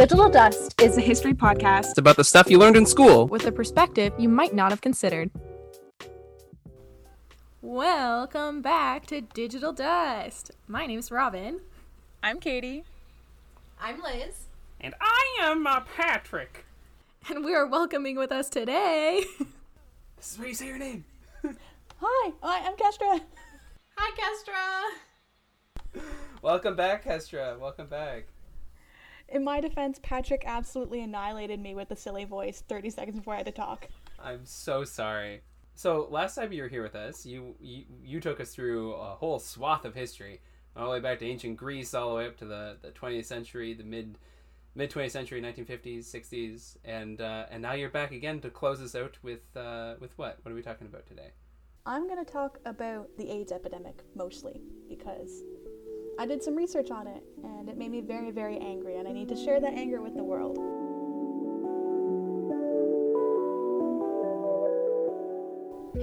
Digital Dust is a history podcast It's about the stuff you learned in school. with a perspective you might not have considered. Welcome back to Digital Dust. My name's Robin. I'm Katie. I'm Liz. And I am uh, Patrick. And we are welcoming with us today. This is where you say your name. Hi, hi, I'm Kestra. Hi, Kestra. Welcome back, Kestra. Welcome back. In my defense, Patrick absolutely annihilated me with the silly voice 30 seconds before I had to talk. I'm so sorry. So last time you were here with us, you you, you took us through a whole swath of history, all the way back to ancient Greece, all the way up to the, the 20th century, the mid mid 20th century, 1950s, 60s, and uh, and now you're back again to close us out with uh, with what? What are we talking about today? I'm going to talk about the AIDS epidemic mostly because I did some research on it and it made me very, very angry, and I need to share that anger with the world.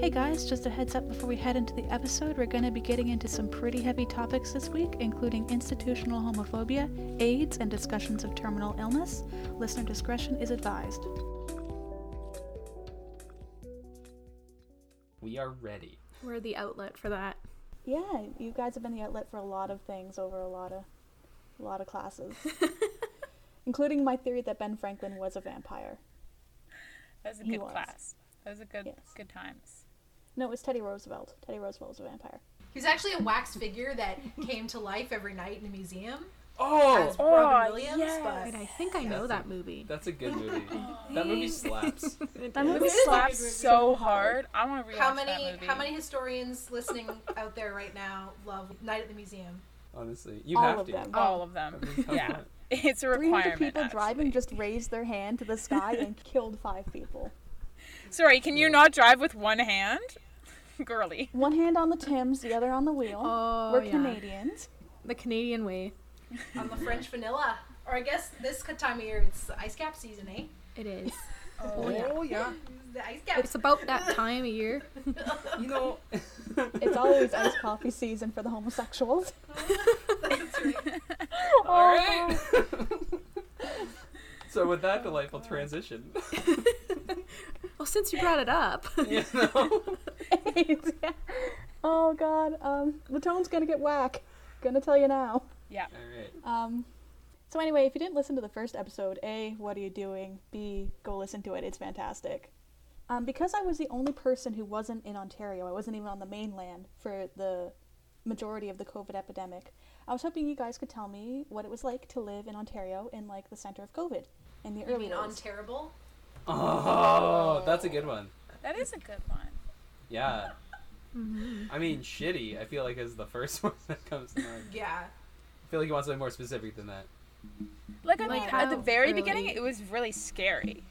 Hey guys, just a heads up before we head into the episode, we're going to be getting into some pretty heavy topics this week, including institutional homophobia, AIDS, and discussions of terminal illness. Listener discretion is advised. We are ready. We're the outlet for that. Yeah, you guys have been the outlet for a lot of things over a lot of a lot of classes. Including my theory that Ben Franklin was a vampire. That was a He good was. class. That was a good Yes. good times. No, it was Teddy Roosevelt. Teddy Roosevelt was a vampire. He was actually a wax figure that came to life every night in a museum. Oh, As Oh, Robin Williams, yes. Wait, I think I know that movie. that's a good movie. that movie slaps. That movie It is a slaps so So hard. I want to rewatch How that many movie. how many historians listening out there right now love Night at the Museum? Honestly, you All have of to. them. All of them. yeah, it's a 300 requirement. people actually. driving just raised their hand to the sky and killed five people. Sorry, can you not drive with one hand? Girly. One hand on the Tims, the other on the wheel. Oh, We're yeah. Canadians. The Canadian way. On the French vanilla. Or I guess this time of year it's ice cap season, eh? It is. Oh yeah. The ice cap. It's about that time of year. You know. It's always ice coffee season for the homosexuals. That's right. All right. so with that delightful transition, Well, since you brought it up, you know, oh god, um, the tone's gonna get whack. Gonna tell you now. Yeah. all right. Um, so anyway, if you didn't listen to the first episode, A, what are you doing? B, go listen to it. It's fantastic. Um, because I was the only person who wasn't in Ontario, I wasn't even on the mainland for the majority of the COVID epidemic. I was hoping you guys could tell me what it was like to live in Ontario in like the center of COVID in the You early mean days. on terrible? Oh, that's a good one. That is a good one. Yeah. I mean, shitty. I feel like is the first one that comes to mind. Yeah. I feel like you want something more specific than that. Like I Like mean, at the very early- beginning, it was really scary.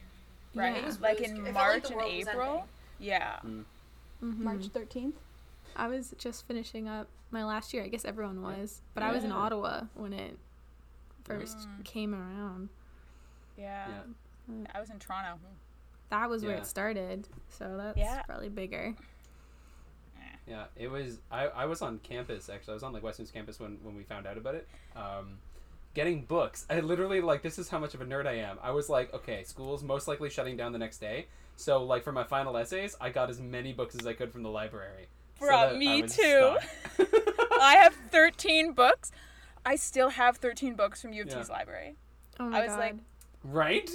Right. Yeah. It was like in sc- it felt like March the and world was April. ending. Yeah. Mhm. March 13th. I was just finishing up my last year. I guess everyone was, but I was in Ottawa when it first Mm. came around. Yeah. Mm. I was in Toronto. That was where it started, so that's Yeah. probably bigger. Yeah, it was. I, I was on campus actually. I was on like Western's campus when when we found out about it. Um, getting books. I literally like this is how much of a nerd I am. I was like, okay, school's most likely shutting down the next day. So like for my final essays, I got as many books as I could from the library. so Bruh, I me too. I have 13 books. I still have 13 books from U of T's library. Oh my I was god. like, right?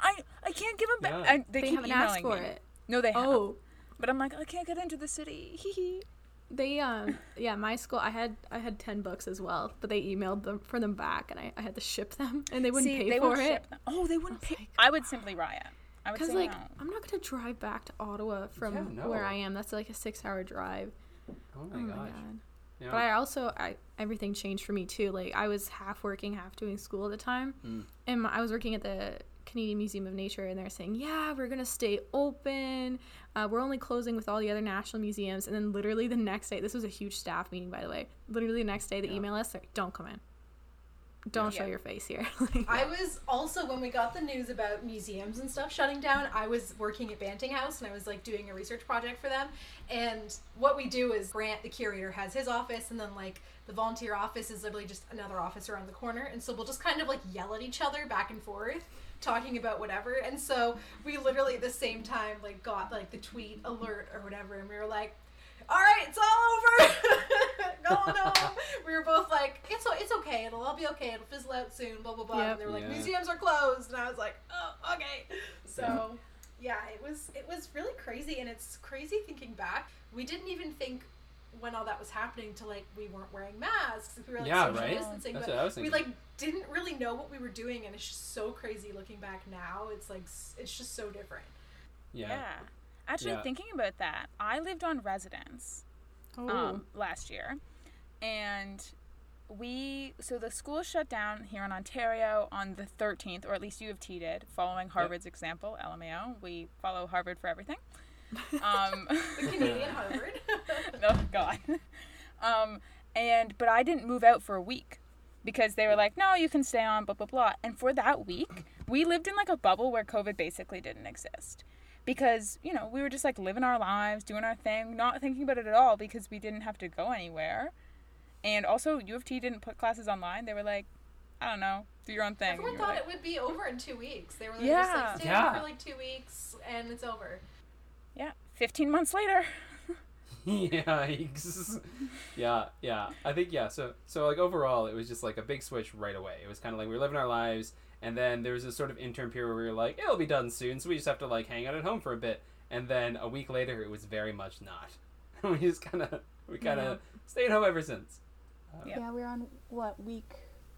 I I can't give them back. Yeah. I, they, they keep haven't emailing asked for me. it. No, they have. Oh, But I'm like, I can't get into the city. Hee hee. they um yeah, my school. I had I had ten books as well, but they emailed them for them back, and I, I had to ship them, and they wouldn't See, pay they for would it. Oh, they wouldn't I pay. like- I would simply riot. I would Because say like no. I'm not gonna drive back to Ottawa from Yeah, no. where I am. That's like a six hour drive. Oh my oh my gosh. god. Yeah. But I also I everything changed for me too. Like I was half working, half doing school at the time, Mm. and my, I was working at the Canadian Museum of Nature, and they're saying, "Yeah, we're gonna stay open. Uh, we're only closing with all the other national museums." And then literally the next day, this was a huge staff meeting, by the way. Literally the next day, they Yeah. email us, like, "Don't come in. Don't show your face here. Like, I was also when we got the news about museums and stuff shutting down. I was working at Banting House and I was like doing a research project for them. And what we do is Grant, the curator, has his office, and then like the volunteer office is literally just another office around the corner. And so we'll just kind of like yell at each other back and forth, talking about whatever. And so we literally at the same time like got like the tweet alert or whatever, and we were like. All right, it's all over. Going home. We were both like, it's it's okay. It'll all be okay. It'll fizzle out soon. Blah blah blah. Yep. And they were like, Yeah. museums are closed, and I was like, oh, okay. So, yeah, it was it was really crazy, and it's crazy thinking back. We didn't even think when all that was happening to like we weren't wearing masks. We were like Yeah, social right? distancing, That's but what I was we like didn't really know what we were doing, and it's just so crazy looking back now. It's like it's just so different. Yeah. Yeah. Actually, Yeah. thinking about that, I lived on residence oh. um, last year, and we so the school shut down here in Ontario on the 13th, or at least U of T did, following Harvard's example. LMAO, we follow Harvard for everything. Um, The Canadian Harvard. oh God. Um, and but I didn't move out for a week because they were like, no, you can stay on, blah blah blah. And for that week, we lived in like a bubble where COVID basically didn't exist. Because, you know, we were just like living our lives, doing our thing, not thinking about it at all because we didn't have to go anywhere. And also U of T didn't put classes online. They were like, I don't know, do your own thing. Everyone thought like, it would be over in two weeks. They were like, Yeah. just like stay Yeah. for like two weeks, and it's over. Yeah, 15 months later. Yikes. yeah, yeah. I think yeah. So so like overall, it was just like a big switch right away. It was kind of like we were living our lives, and then there was this sort of interim period where we were like, it'll be done soon, so we just have to like hang out at home for a bit. And then a week later, it was very much not. we just kind of we kind of stayed home ever since. Uh, yeah. Yeah, we're on what week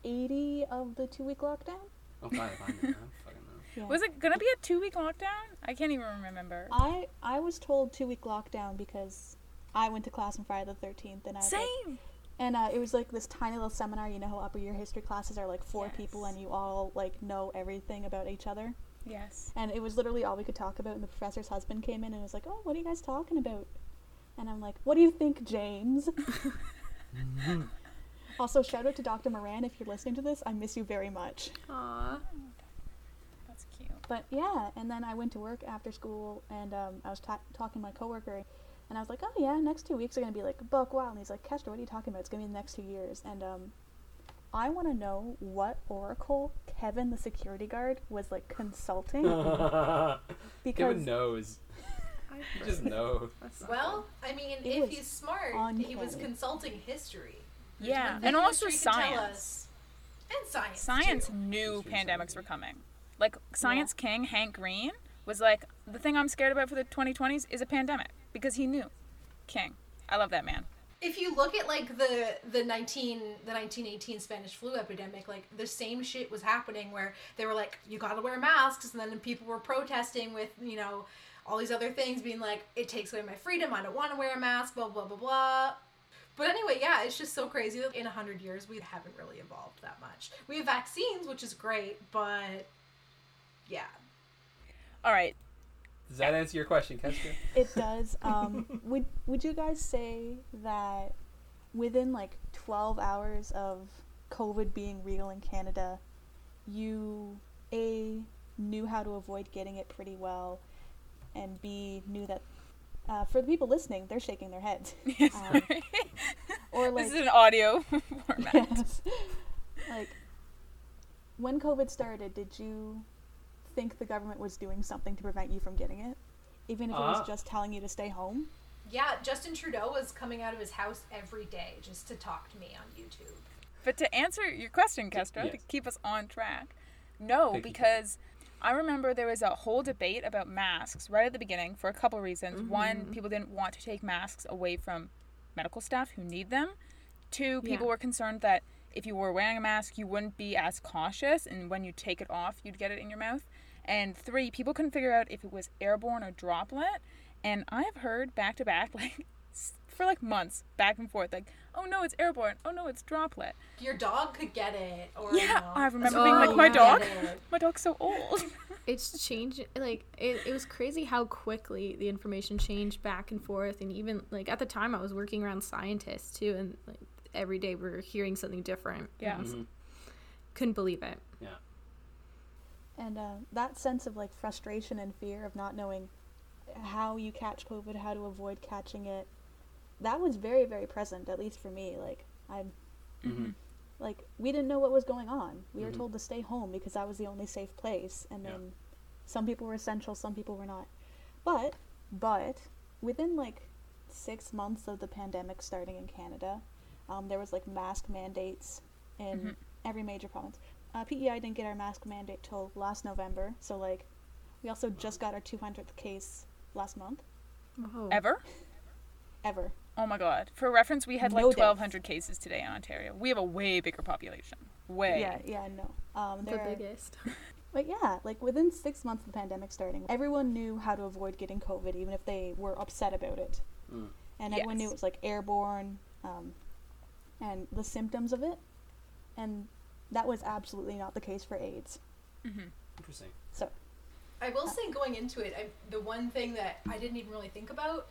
eighty of the two week lockdown. Oh, fine, fine. I don't fucking know. Yeah. Was it gonna be a two week lockdown? I can't even remember. I I was told two week lockdown because I went to class on Friday the thirteenth and I was like- Same. and uh, it was like this tiny little seminar. You know how upper year history classes are like four people and you all like know everything about each other. Yes. And it was literally all we could talk about. And the professor's husband came in and was like, "Oh, what are you guys talking about?" And I'm like, "What do you think, James?" also, shout out to Dr. Moran if you're listening to this. I miss you very much. Aw. That's cute. But yeah, and then I went to work after school, and um, I was ta- talking to my coworker, and I was like, "Oh yeah, next two weeks are gonna be like buck wild." And he's like, "Kestra, what are you talking about? It's gonna be the next two years." And um, I want to know what oracle Kevin, the security guard, was like consulting because Kevin knows. He just knows. Well, I mean, It if he's smart, he was consulting history. Yeah, and also history can tell science. us- And science. Science too. knew History pandemics were coming. Like Science King Hank Green was like, the thing I'm scared about for the 2020s is a pandemic because he knew. King, I love that man. If you look at like the the nineteen the nineteen eighteen Spanish flu epidemic, like the same shit was happening where they were like, you gotta wear masks, and then people were protesting with you know all these other things, being like, it takes away my freedom, I don't want to wear a mask, blah blah blah blah. But anyway, yeah, it's just so crazy that in a hundred years we haven't really evolved that much. We have vaccines, which is great, but yeah, All right, Does that answer your question, Kestra? it does. Um, would would you guys say that within like twelve hours of COVID being real in Canada, you a knew how to avoid getting it pretty well, and b knew that. Uh, for the people listening, they're shaking their heads. Um, or like this is an audio format. yes. like when COVID started, did you think the government was doing something to prevent you from getting it, even if it Uh, was just telling you to stay home? yeah. Justin Trudeau was coming out of his house every day just to talk to me on YouTube. But to answer your question, Kestra, to keep us on track, no, Thank you. because I remember there was a whole debate about masks right at the beginning for a couple reasons. One, people didn't want to take masks away from medical staff who need them. Two, people Yeah. were concerned that if you were wearing a mask, you wouldn't be as cautious, and when you take it off, you'd get it in your mouth. And three, people couldn't figure out if it was airborne or droplet. And I've heard back to back, like for like months, back and forth, like, oh no, it's airborne. Oh no, it's droplet. Your dog could get it, or Yeah, you know, I remember Oh, being like, my dog, my dog's so old. It's changed. Like it, it was crazy how quickly the information changed back and forth, and even like at the time I was working around scientists too, and like every day we are hearing something different. Yeah. And, Mhm. couldn't believe it. Yeah. And uh, that sense of like frustration and fear of not knowing how you catch COVID, how to avoid catching it, that was very, very present, at least for me. Like, I'm, Mm-hmm. like, we didn't know what was going on. We were Mhm. told to stay home because that was the only safe place. And Yeah. then some people were essential, some people were not. But, but, within like six months of the pandemic starting in Canada, um, there was like mask mandates in Mhm. every major province. Uh, PEI didn't get our mask mandate till last November, so like we also just got our 200th case last month Whoa. Ever? ever. Oh my god. For reference, we had like No deaths. 1,200 cases today in Ontario. We have a way bigger population. Way. Yeah, yeah, no. Um, The there are- biggest. but yeah, like within six months of the pandemic starting, everyone knew how to avoid getting COVID, even if they were upset about it. Mm. And everyone knew it was like airborne, um, and the symptoms of it, and that was absolutely not the case for AIDS. hmm Interesting. So I will say going into it, I, the one thing that I didn't even really think about,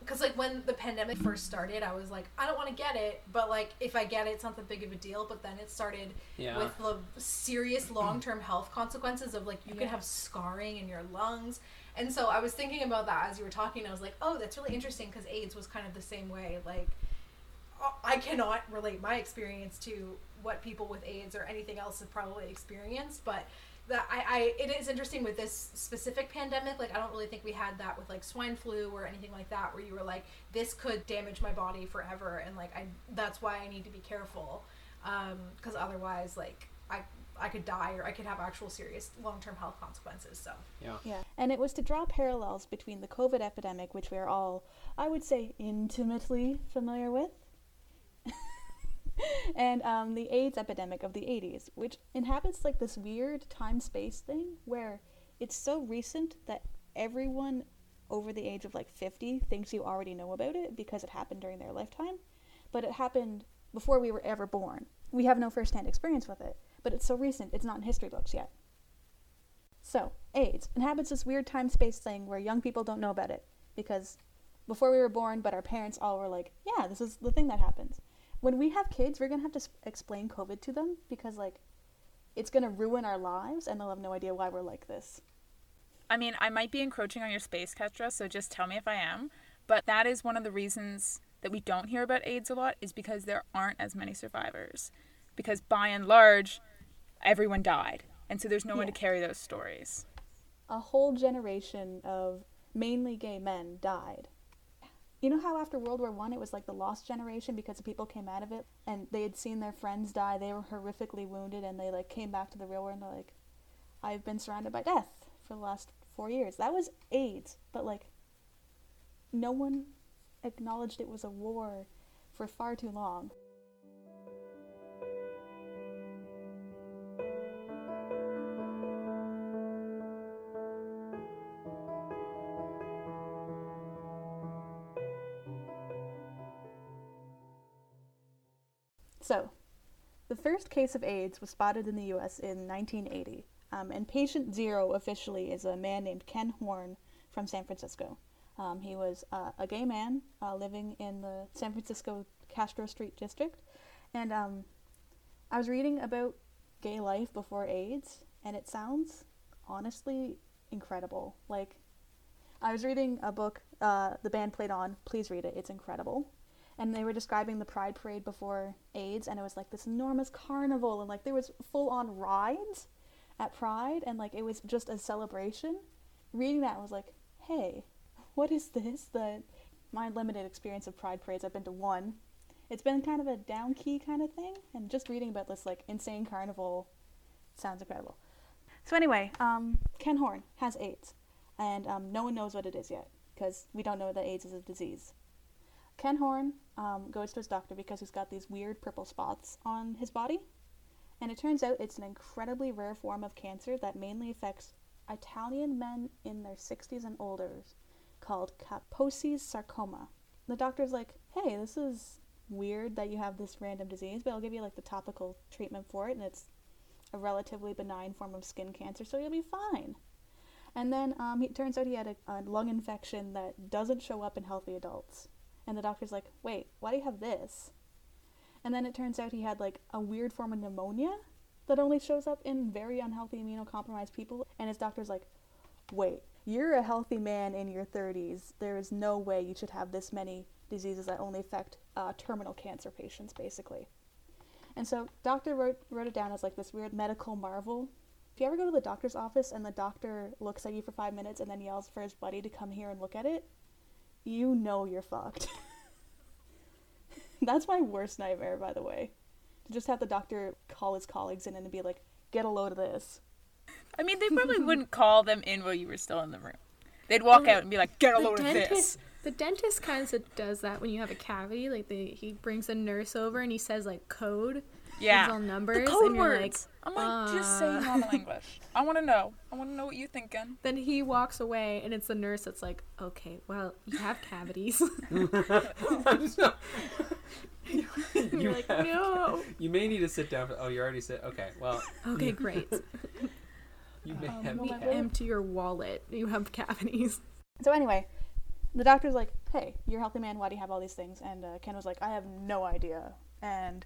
because like when the pandemic first started, I was like, I don't want to get it, but like if I get it, it's not that big of a deal. But then it started Yeah. with the serious long-term health consequences of like you can Yeah. have scarring in your lungs, and so I was thinking about that as you were talking. I was like, oh, that's really interesting because AIDS was kind of the same way. Like uh, I cannot relate my experience to what people with AIDS or anything else have probably experienced, but that I, I it is interesting with this specific pandemic. Like I don't really think we had that with like swine flu or anything like that, where you were like, this could damage my body forever, and like I that's why I need to be careful, um, because otherwise like I I could die or I could have actual serious long term health consequences. So Yeah. Yeah, and it was to draw parallels between the COVID epidemic, which we are all, I would say, intimately familiar with, and um, the AIDS epidemic of the 80s, which inhabits like this weird time space thing where it's so recent that everyone over the age of like 50 thinks you already know about it because it happened during their lifetime, but it happened before we were ever born. We have no firsthand experience with it, but it's so recent, it's not in history books yet. So, AIDS inhabits this weird time space thing where young people don't know about it because before we were born, but our parents all were like, yeah, this is the thing that happens. When we have kids, we're going to have to s- explain COVID to them because, like, it's going to ruin our lives and they'll have no idea why we're like this. I mean, I might be encroaching on your space, Kestra, so just tell me if I am. But that is one of the reasons that we don't hear about AIDS a lot is because there aren't as many survivors. Because by and large, everyone died. And so there's no one to carry those stories. A whole generation of mainly gay men died. You know how after World War One it was like the lost generation because people came out of it and they had seen their friends die, they were horrifically wounded, and they like came back to the real world and they're like, "I've been surrounded by death for the last four years." That was AIDS, but like, no one acknowledged it was a war for far too long. So, the first case of AIDS was spotted in the US in 1980, um, and patient zero officially is a man named Ken Horne from San Francisco. Um, he was uh, a gay man uh, living in the San Francisco Castro Street district, and um, I was reading about gay life before AIDS, and it sounds honestly incredible. Like, I was reading a book uh, the band played on. Please read it; it's incredible and they were describing the pride parade before AIDS, and it was like this enormous carnival, and like there was full on rides at Pride, and like it was just a celebration. Reading that I was like, hey, what is this? The my limited experience of Pride parades, I've been to one. It's been kind of a down key kind of thing, and just reading about this like insane carnival sounds incredible. So anyway, um, Ken Horne has AIDS, and um, no one knows what it is yet because we don't know that AIDS is a disease. Ken Horne um, goes to his doctor because he's got these weird purple spots on his body. And it turns out it's an incredibly rare form of cancer that mainly affects Italian men in their 60s and older called Kaposi's sarcoma. The doctor's like, hey, this is weird that you have this random disease, but I'll give you like the topical treatment for it, and it's a relatively benign form of skin cancer, so you'll be fine. And then um, it turns out he had a, a lung infection that doesn't show up in healthy adults. And the doctor's like, wait, why do you have this? And then it turns out he had like a weird form of pneumonia that only shows up in very unhealthy immunocompromised people. And his doctor's like, wait, you're a healthy man in your 30s. There is no way you should have this many diseases that only affect uh, terminal cancer patients, basically. And so, doctor wrote, wrote it down as like this weird medical marvel. If you ever go to the doctor's office and the doctor looks at you for five minutes and then yells for his buddy to come here and look at it, you know you're fucked. That's my worst nightmare, by the way. To just have the doctor call his colleagues in and be like, get a load of this. I mean, they probably wouldn't call them in while you were still in the room. They'd walk Well, out and be like, "Get a the load of this." the dentist kind of does that when you have a cavity. Like they, he brings a nurse over and he says like code, Yeah. gives all numbers, The code and you're words. I'm like, just say uh. normal English. I want to know. I want to know what you're thinking. Then he walks away, and it's the nurse that's like, "Okay, well, you have cavities." you, You're like, have- "No." You may need to sit down. For, oh, you already sit. Okay, well, Okay, great. you may Um, have. well, cavities. Empty your wallet. You have cavities. So anyway, the doctor's like, "Hey, you're a healthy man. Why do you have all these things?" And uh, Ken was like, "I have no idea." And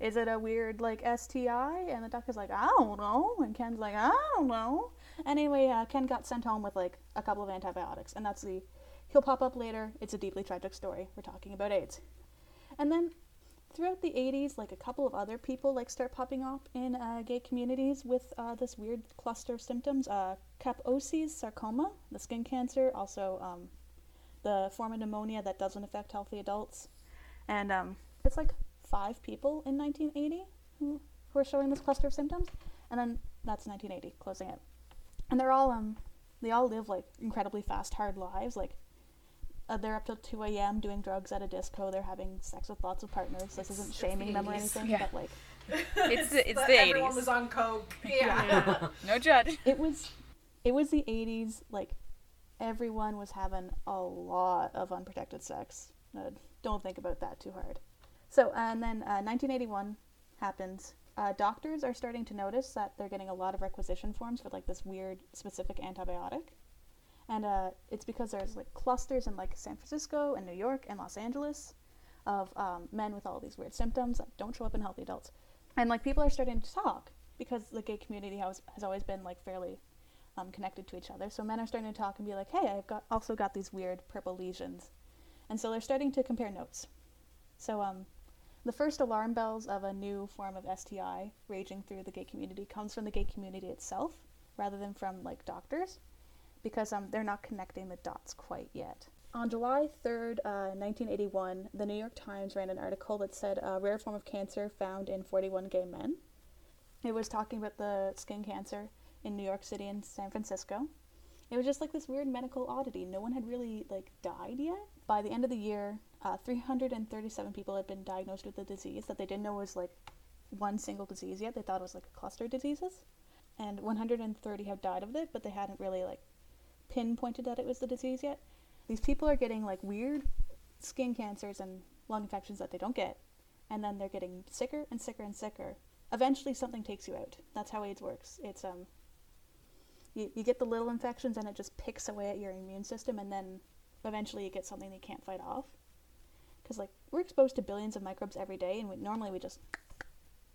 is it a weird like STI? And the doctor's like, "I don't know." And Ken's like, "I don't know." Anyway, uh, Ken got sent home with like a couple of antibiotics, and that's the. He'll pop up later. It's a deeply tragic story. We're talking about AIDS. And then throughout the 80s, like a couple of other people like start popping up in uh, gay communities with uh, this weird cluster of symptoms. Uh, Kaposi's sarcoma, the skin cancer, also um, the form of pneumonia that doesn't affect healthy adults. And um, it's like five people in 1980 who, who are showing this cluster of symptoms. And then that's 1980, closing it. And they're all, um, they all live like incredibly fast, hard lives. Like uh, they're up till 2 a.m. doing drugs at a disco. They're having sex with lots of partners. This isn't shaming the them or anything, Yeah. but like It's the it's But the Everyone 80s. was on coke. Yeah. No judge. it was, it was the 80s. Like everyone was having a lot of unprotected sex. Uh, don't think about that too hard. So and then uh, 1981 happens. Uh, doctors are starting to notice that they're getting a lot of requisition forms for like this weird specific antibiotic. and uh, it's because there's like clusters in like San Francisco and New York and Los Angeles of um, men with all these weird symptoms that don't show up in healthy adults, and like people are starting to talk because the gay community has has always been like fairly um, connected to each other. So men are starting to talk and be like, "Hey, I've got also got these weird purple lesions," and so they're starting to compare notes. So um, the first alarm bells of a new form of STI raging through the gay community comes from the gay community itself, rather than from like doctors because um, they're not connecting the dots quite yet. On July 3rd, uh, 1981, the New York Times ran an article that said a rare form of cancer found in 41 gay men. It was talking about the skin cancer in New York City and San Francisco. It was just like this weird medical oddity. No one had really like died yet. By the end of the year, uh, 337 people had been diagnosed with the disease that they didn't know was like one single disease yet. They thought it was like a cluster of diseases, and 130 have died of it, but they hadn't really like pinpointed that it was the disease yet. These people are getting like weird skin cancers and lung infections that they don't get, and then they're getting sicker and sicker and sicker. Eventually, something takes you out. That's how AIDS works. It's um, you, you get the little infections and it just picks away at your immune system, and then eventually you get something that you can't fight off. Because like we're exposed to billions of microbes every day, and we, normally we just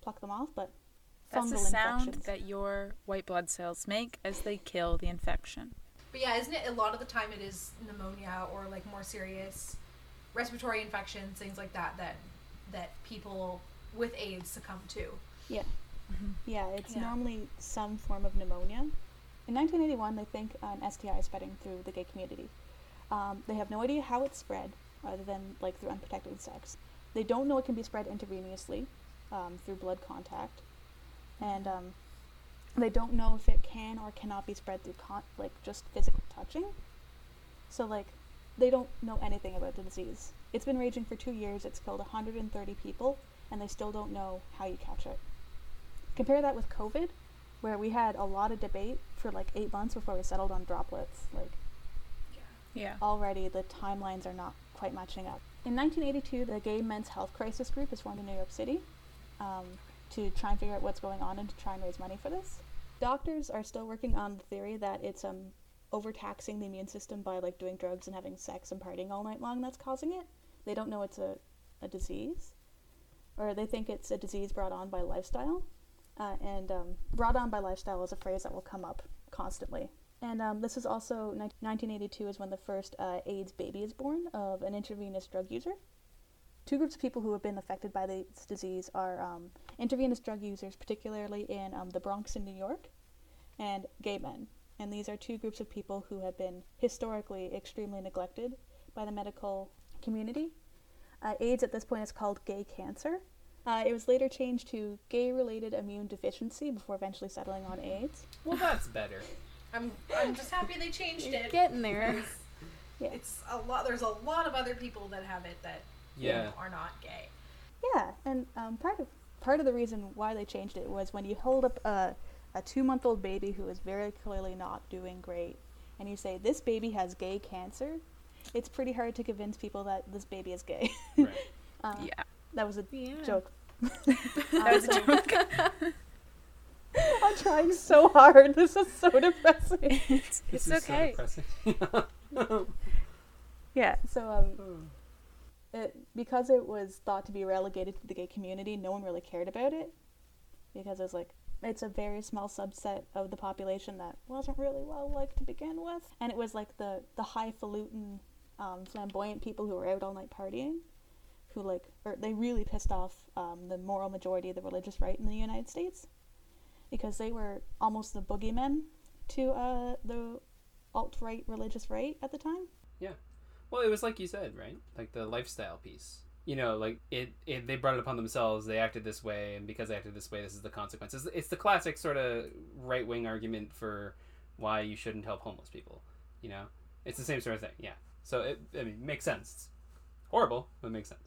pluck them off, but That's the sound that your white blood cells make as they kill the infection. But yeah, isn't it a lot of the time it is pneumonia or like more serious respiratory infections, things like that that that people with AIDS succumb to. Yeah. Yeah, it's Yeah. normally some form of pneumonia. In 1981, they think an STI is spreading through the gay community. Um, they have no idea how it's spread, other than like through unprotected sex. They don't know it can be spread intravenously um, through blood contact, and um, they don't know if it can or cannot be spread through con- like just physical touching. So like, they don't know anything about the disease. It's been raging for two years. It's killed 130 people, and they still don't know how you catch it. Compare that with COVID, where we had a lot of debate for like eight months before we settled on droplets. Like Yeah. already the timelines are not quite matching up. In 1982, the Gay Men's Health Crisis Group is formed in New York City um, to try and figure out what's going on and to try and raise money for this. Doctors are still working on the theory that it's um, overtaxing the immune system by like doing drugs and having sex and partying all night long that's causing it. They don't know it's a, a disease, or they think it's a disease brought on by lifestyle. Uh, and um, brought on by lifestyle is a phrase that will come up constantly. And um, this is also 1982 is when the first uh, AIDS baby is born of an intravenous drug user. Two groups of people who have been affected by this disease are um, intravenous drug users, particularly in um, the Bronx in New York, and gay men. And these are two groups of people who have been historically extremely neglected by the medical community. Uh, AIDS at this point is called gay cancer. Uh, it was later changed to gay related immune deficiency before eventually settling on AIDS. Well, that's better. I'm I'm just happy they changed it. Getting there. Yeah. It's a lot. There's a lot of other people that have it that you Yeah. know, are not gay. Yeah, and um, part of part of the reason why they changed it was when you hold up a, a two month old baby who is very clearly not doing great, and you say this baby has gay cancer, it's pretty hard to convince people that this baby is gay. Right. Uh, Yeah. That was a Yeah. joke. That was a joke. I'm trying so hard. This is so depressing. it's This it's is so okay. depressing. yeah. So um, it because it was thought to be relegated to the gay community, no one really cared about it because it was like it's a very small subset of the population that wasn't really well liked to begin with, and it was like the the highfalutin, um, flamboyant people who were out all night partying, who like or they really pissed off um, the moral majority of the religious right in the United States, because they were almost the boogeymen to uh, the alt right religious right at the time. Yeah. Well, it was like you said, right? Like the lifestyle piece. You know, like it, it. They brought it upon themselves. They acted this way, and because they acted this way, this is the consequences. It's the classic sort of right wing argument for why you shouldn't help homeless people. You know, it's the same sort of thing. Yeah. So it, I mean, makes sense. It's horrible, but it makes sense.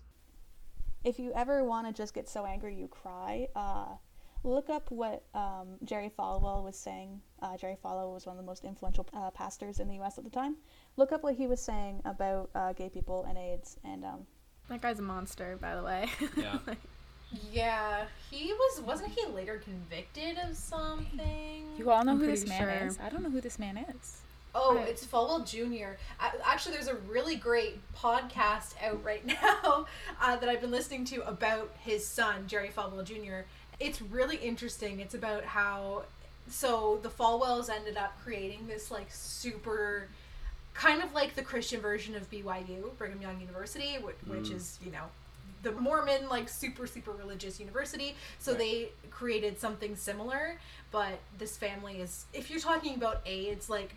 if you ever want to just get so angry you cry, uh, look up what um, Jerry Falwell was saying. Uh, Jerry Falwell was one of the most influential uh, pastors in the U.S. at the time. Look up what he was saying about uh, gay people and AIDS, and um, That guy's a monster, by the way. Yeah. Yeah, he was. Wasn't he later convicted of something? You all know I'm who this man sure. is. I don't know who this man is. Oh, I- it's Falwell Jr. A- Actually, there's a really great podcast out right now uh, that I've been listening to about his son, Jerry Falwell Jr. It's really interesting. It's about how so the Falwells ended up creating this like super kind of like the Christian version of BYU, Brigham Young University, which, which Mm. is, you know, the Mormon like super super religious university. So Right. they created something similar, but this family is if you're talking about AIDS like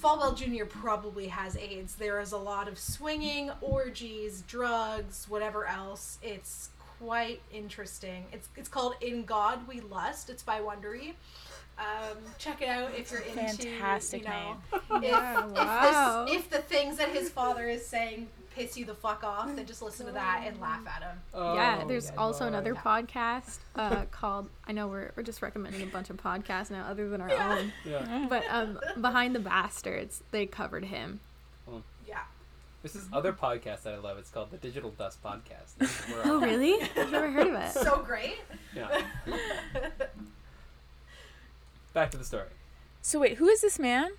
Falwell Jr. probably has AIDS. There is a lot of swinging, orgies, drugs, whatever else. It's quite interesting. It's it's called In God We Lust. It's by Wondery. Um, check it out if you're into Fantastic you know, name. if, Yeah, if, wow. this, if the things that his father is saying piss you the fuck off, then just listen to that and laugh at him. yeah, Oh, there's yeah, also boy. another podcast uh, called. I know we're, we're just recommending a bunch of podcasts now, other than our own. Yeah. But um, behind the bastards, they covered him. Yeah. This is other podcast that I love. It's called the Digital Dust Podcast. This is where Oh, all- really? I've never heard of it. So great. Yeah. Back to the story. So wait, who is this man?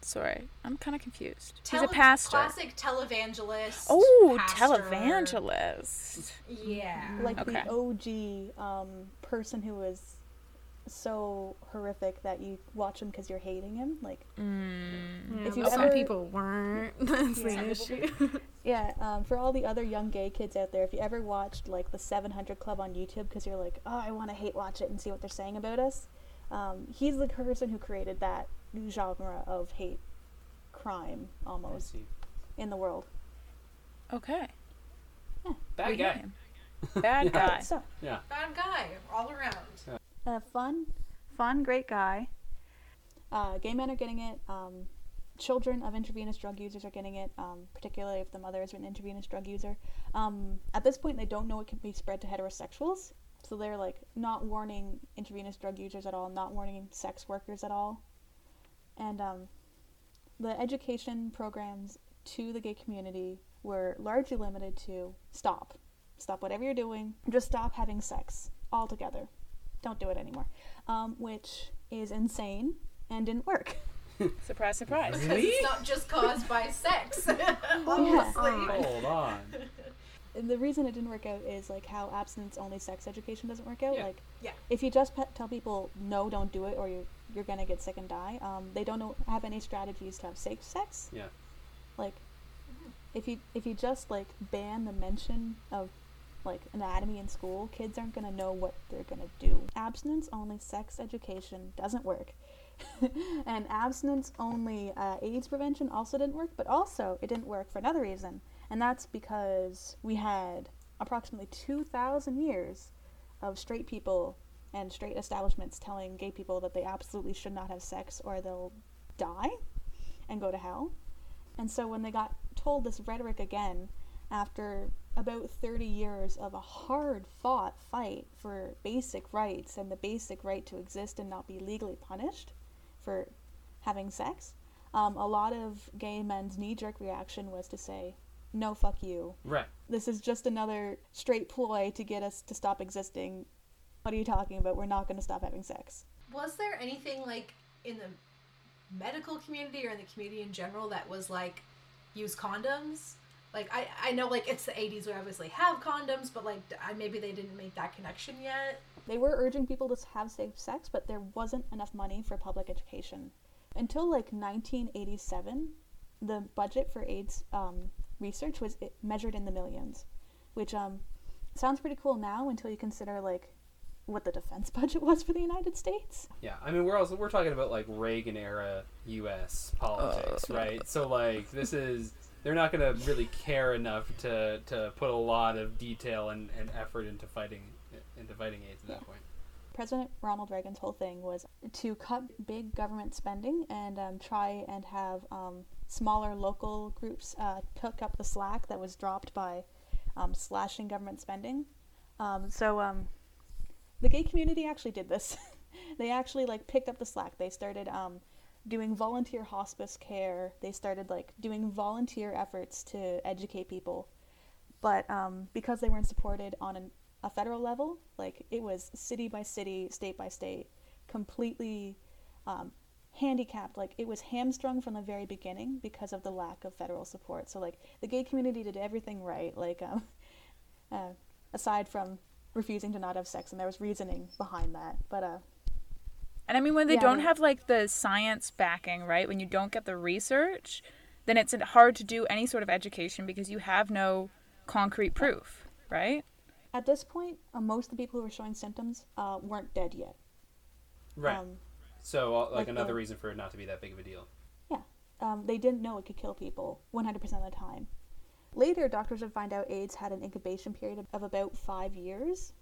Sorry, I'm kind of confused. He's a pastor. Classic televangelist. Oh, pastor. televangelist. Yeah. like Okay. the OG um, person who was so horrific that you watch him because you're hating him. Like, Mm. Yeah, If you but some ever- people weren't. That's the Yeah. issue. yeah, um, for all the other young gay kids out there, if you ever watched like the 700 Club on YouTube because you're like, oh, I want to hate watch it and see what they're saying about us, um, he's the person who created that new genre of hate crime almost in the world. Okay. Bad we guy. hear him. Bad guy. So, Yeah. Bad guy all around. Fun, fun, great guy. Uh, gay men are getting it. Um, children of intravenous drug users are getting it, um, particularly if the mother is an intravenous drug user. Um, at this point, they don't know it can be spread to heterosexuals, so they're like not warning intravenous drug users at all, not warning sex workers at all, and um, the education programs to the gay community were largely limited to stop, stop whatever you're doing, just stop having sex altogether don't do it anymore, um, which is insane and didn't work. Surprise, surprise. Because it's not just caused by sex. Obviously. Hold on. And the reason it didn't work out is like how abstinence only sex education doesn't work out. Yeah. Like, Yeah. if you just pe- tell people no, don't do it, or you're you're gonna get sick and die. Um, they don't know, have any strategies to have safe sex. Yeah. Like, if you if you just like ban the mention of like anatomy in school, kids aren't gonna know what they're gonna do. Abstinence only sex education doesn't work. and abstinence only uh, AIDS prevention also didn't work, but also it didn't work for another reason, and that's because we had approximately 2,000 years of straight people and straight establishments telling gay people that they absolutely should not have sex or they'll die and go to hell. And so when they got told this rhetoric again after about 30 years of a hard fought fight for basic rights and the basic right to exist and not be legally punished for having sex, um, a lot of gay men's knee jerk reaction was to say, no, fuck you. Right. This is just another straight ploy to get us to stop existing. What are you talking about? We're not going to stop having sex. Was there anything like in the medical community or in the community in general that was like use condoms? Like I, I know like it's the 80s we obviously have condoms, but like I, maybe they didn't make that connection yet. They were urging people to have safe sex, but there wasn't enough money for public education. Until like 1987, the budget for AIDS um, research was i- measured in the millions, which um, sounds pretty cool now until you consider like what the defense budget was for the United States. Yeah, I mean we're also we're talking about like Reagan era U.S. politics, right? So like this is they're not going to really care enough to to put a lot of detail and, and effort into fighting into fighting AIDS at that point. President Ronald Reagan's whole thing was to cut big government spending and um, try and have um, smaller local groups uh, pick up the slack that was dropped by um, slashing government spending. Um, so um, the gay community actually did this. they actually like picked up the slack. They started um, doing volunteer hospice care. They started like doing volunteer efforts to educate people. But um, because they weren't supported on an, a federal level, like it was city by city, state by state, completely um, handicapped. Like it was hamstrung from the very beginning because of the lack of federal support. So like the gay community did everything right. Like um, uh, aside from refusing to not have sex, and there was reasoning behind that. But uh, And I mean, when they Yeah, don't have like the science backing, right? When you don't get the research, then it's hard to do any sort of education because you have no concrete proof, right? at this point, uh, most of the people who were showing symptoms uh, weren't dead yet. Right. Um, so uh, like, like another the- reason for it not to be that big of a deal. Yeah. Um, they didn't know it could kill people 100% of the time. Later, doctors would find out AIDS had an incubation period of, of about five years.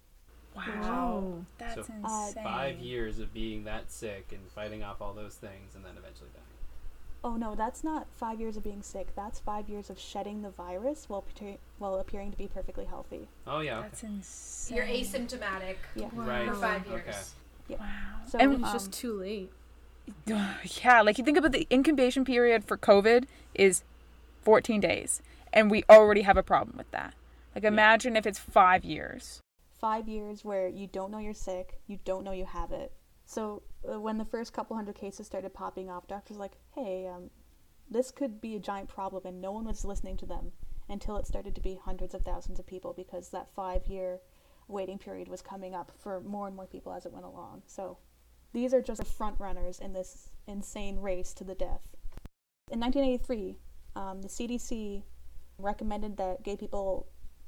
Wow, that's So, insane. Five years of being that sick and fighting off all those things, and then eventually dying. Oh no, that's not five years of being sick. That's five years of shedding the virus while, appear- while appearing to be perfectly healthy. Oh yeah. Okay. That's insane. You're asymptomatic Yeah. Right. for five years. Okay. Wow. So And It's um, just too late. Yeah, like you think about the incubation period for COVID is 14 days, and we already have a problem with that. Like, imagine if it's five years. Five years where you don't know you're sick, you don't know you have it. So uh, when the first couple hundred cases started popping up, doctors were like, hey, um, this could be a giant problem, and no one was listening to them until it started to be hundreds of thousands of people because that five year waiting period was coming up for more and more people as it went along. So these are just the front runners in this insane race to the death. In 1983, um, the CDC recommended that gay people,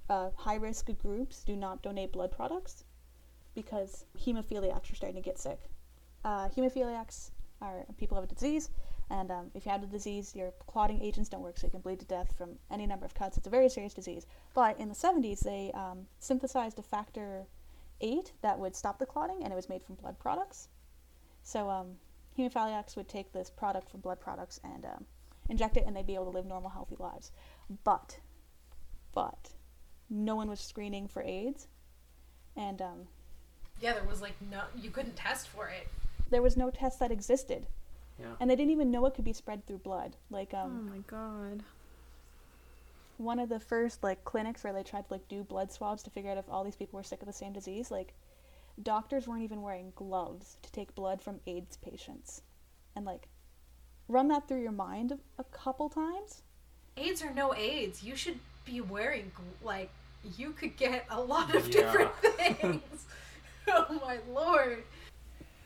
uh, high risk groups, do not donate blood products because hemophiliacs are starting to get sick. Uh, hemophiliacs are people have a disease, and um, if you have the disease, your clotting agents don't work, so you can bleed to death from any number of cuts. It's a very serious disease. But in the 70s, they um, synthesized a factor 8 that would stop the clotting, and it was made from blood products. So um, hemophiliacs would take this product from blood products and um, inject it, and they'd be able to live normal, healthy lives. But, but, no one was screening for AIDS, and um, Yeah, there was like no, you couldn't test for it. there was no test that existed. Yeah. And they didn't even know it could be spread through blood. Like oh um, my god. one of the first like clinics where they tried to like do blood swabs to figure out if all these people were sick of the same disease, like doctors weren't even wearing gloves to take blood from AIDS patients. And like run that through your mind a, a couple times. AIDS or no AIDS, you should be wearing gl- like you could get a lot of Yeah. different things. oh my lord.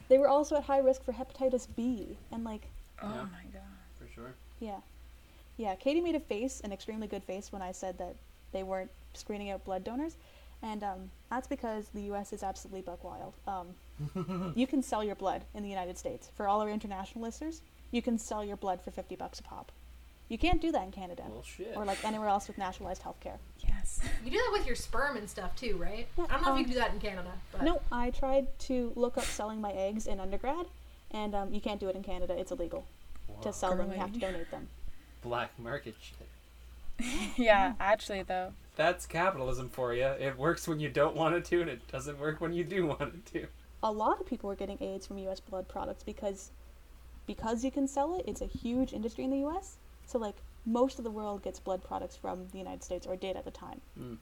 They were also at high risk for hepatitis B, and like, Oh Yeah. my god. For sure. yeah, yeah. Katie made a face, an extremely good face, when I said that they weren't screening out blood donors, and um, that's because the U.S. is absolutely buck wild. Um, you can sell your blood in the United States. For all our international listeners, you can sell your blood for fifty bucks a pop. You can't do that in Canada Well, shit. or like anywhere else with nationalized healthcare. Yes. You do that with your sperm and stuff too, right? I don't know if you um, can do that in Canada, but No, I tried to look up selling my eggs in undergrad, and um, you can't do it in Canada. It's illegal Wow. to sell them. You have to donate them. Black market shit. Yeah, actually though. That's capitalism for you. It works when you don't want it to, and it doesn't work when you do want it to. A lot of people were getting AIDS from U.S. blood products because because you can sell it. It's a huge industry in the U.S. So like most of the world gets blood products from the United States or did at the time. Oh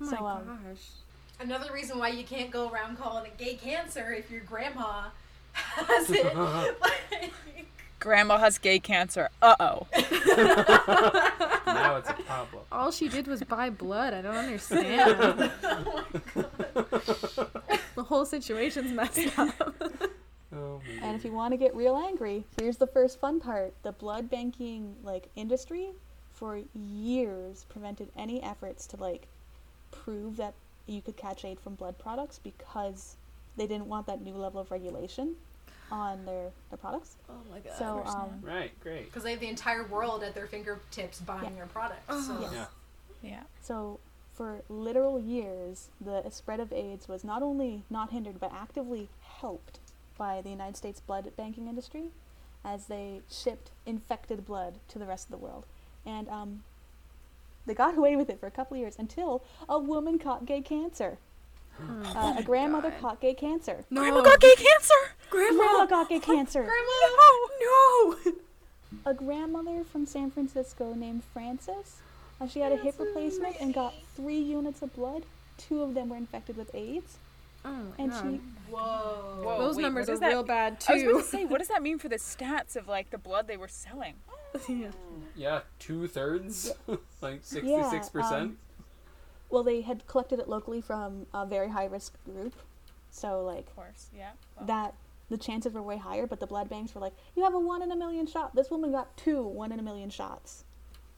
my So, um, gosh. another reason why you can't go around calling it gay cancer if your grandma has it. like, Grandma has gay cancer. Uh oh. now it's a problem. All she did was buy blood. I don't understand. the whole situation's messed up. Oh, my And if you want to get real angry, here's the first fun part: the blood banking like industry for years prevented any efforts to like prove that you could catch AIDS from blood products because they didn't want that new level of regulation on their, their products. Oh my god. So um, Right, great. Because they have the entire world at their fingertips buying your products. So. Yes. Yeah. Yeah. So, for literal years, the spread of AIDS was not only not hindered, but actively helped by the United States blood banking industry as they shipped infected blood to the rest of the world. And um, they got away with it for a couple of years until a woman caught gay cancer. Uh, a grandmother Oh God. caught gay cancer. no. Grandma got gay cancer. Grandma got gay cancer. Oh no. A grandmother from San Francisco named Frances. Uh, she had a hip replacement and got three units of blood. Two of them were infected with AIDS. Oh my And god. she Whoa. Whoa. Those wait, numbers are does that- real bad I was too. going to say, what does that mean for the stats of like the blood they were selling? yeah. Yeah, two thirds, like Yeah, sixty-six percent. um, Well, they had collected it locally from a very high risk group, so like Of course. Yeah. Well, that the chances were way higher. But the blood banks were like, you have a one in a million shot. This woman got two one in a million shots,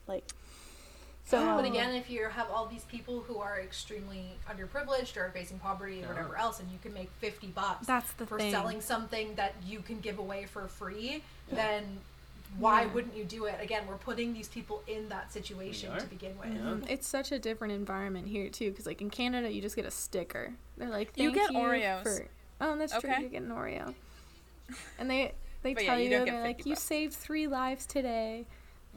like. So, but um, again, if you have all these people who are extremely underprivileged or facing poverty Yeah. or whatever else, and you can make fifty bucks That's the for thing. selling something that you can give away for free, then why Yeah. wouldn't you do it? Again, we're putting these people in that situation to begin with. Yeah. Mhm. It's such a different environment here too, because like in Canada, you just get a sticker. They're like, You Thank get Oreos. For... Oh, that's true. You get an Oreo, and they they But yeah, tell you you, they're like, 50 you saved three lives today,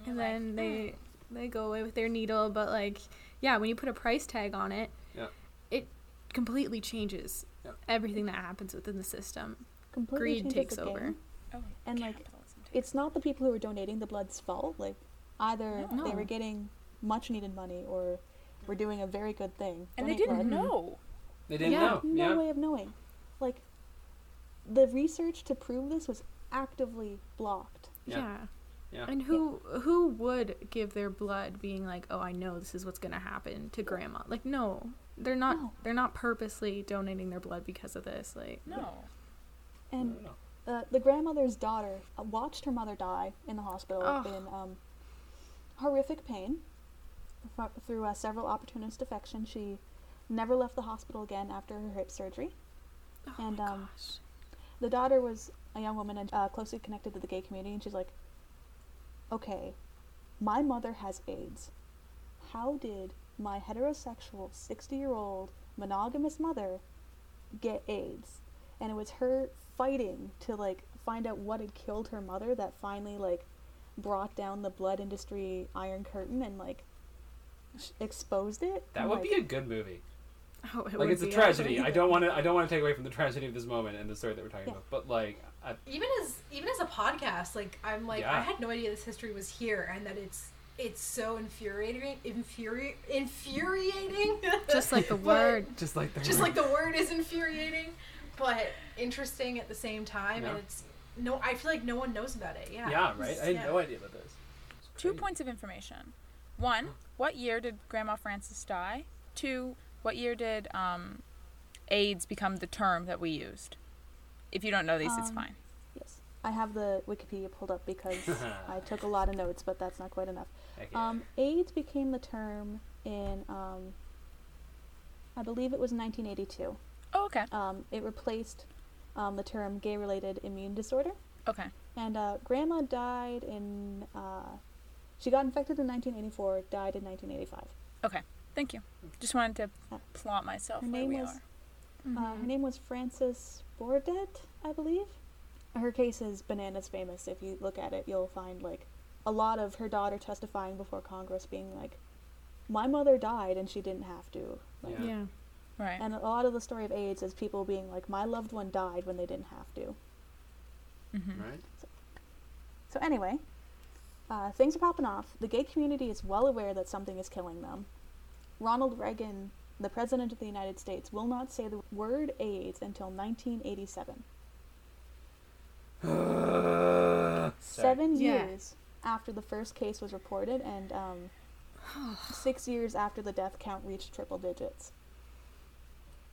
and like, then they they go away with their needle. But like, yeah, when you put a price tag on it, Yeah. it completely changes Yeah. everything that happens within the system. completely Greed changes takes the over. Oh, and, like, It's not the people who are donating the blood's fault. Like, either they were getting much needed money or were doing a very good thing. and they didn't blood. know. They didn't Yeah, know. no Yeah. way of knowing. Like, the research to prove this was actively blocked. Yeah. Yeah. Yeah. And who who would give their blood being like, "Oh, I know this is what's going to happen to grandma." Like, no. They're not No. they're not purposely donating their blood because of this. Like, No. And No, uh, the grandmother's daughter uh, watched her mother die in the hospital Ugh. in um, horrific pain fro- through uh, several opportunistic infections. She never left the hospital again after her hip surgery. oh And, my um, gosh. The daughter was a young woman and uh, closely connected to the gay community, and she's like, okay, my mother has AIDS. How did my heterosexual 60 year old monogamous mother get AIDS? And it was her fighting to like find out what had killed her mother that finally like brought down the blood industry iron curtain and like sh- exposed it. That and, would like, be a good movie. Oh, it Like would it's a tragedy. actually. I don't want to. I don't want to take away from the tragedy of this moment and the story that we're talking Yeah. about. But like, I, even as even as a podcast like i'm like Yeah. i had no idea this history was here and that it's it's so infuriating infuri- infuriating Just like the But- word. just like the just like the word is infuriating but interesting at the same time and it's no i feel like no one knows about it yeah yeah, right. I had Yeah. no idea about this. Two points of information. One, what year did Grandma Frances die? two, what year did um, AIDS become the term that we used? If you don't know these, it's Um, fine. Yes. I have the Wikipedia pulled up because I took a lot of notes, but that's not quite enough. Heck yeah. Um, AIDS became the term in, um, I believe it was 1982. Oh, okay. Um, it replaced um, the term gay related immune disorder. Okay. And uh, grandma died in, uh, she got infected in 1984, died in 1985. Okay. Thank you. Just wanted to Uh, plot myself her where name we was- are. Mm-hmm. Uh, her name was Frances Bordet, I believe. Her case is bananas famous. If you look at it, you'll find like a lot of her daughter testifying before Congress, being like, "My mother died and she didn't have to." Like, Yeah. yeah. Right. And a lot of the story of AIDS is people being like, "My loved one died when they didn't have to." hmm right? So anyway, uh, things are popping off. The gay community is well aware that something is killing them. Ronald Reagan, the president of the United States, will not say the word AIDS until 1987. Sorry. Seven Yeah. years after the first case was reported, and um, six years after the death count reached triple digits.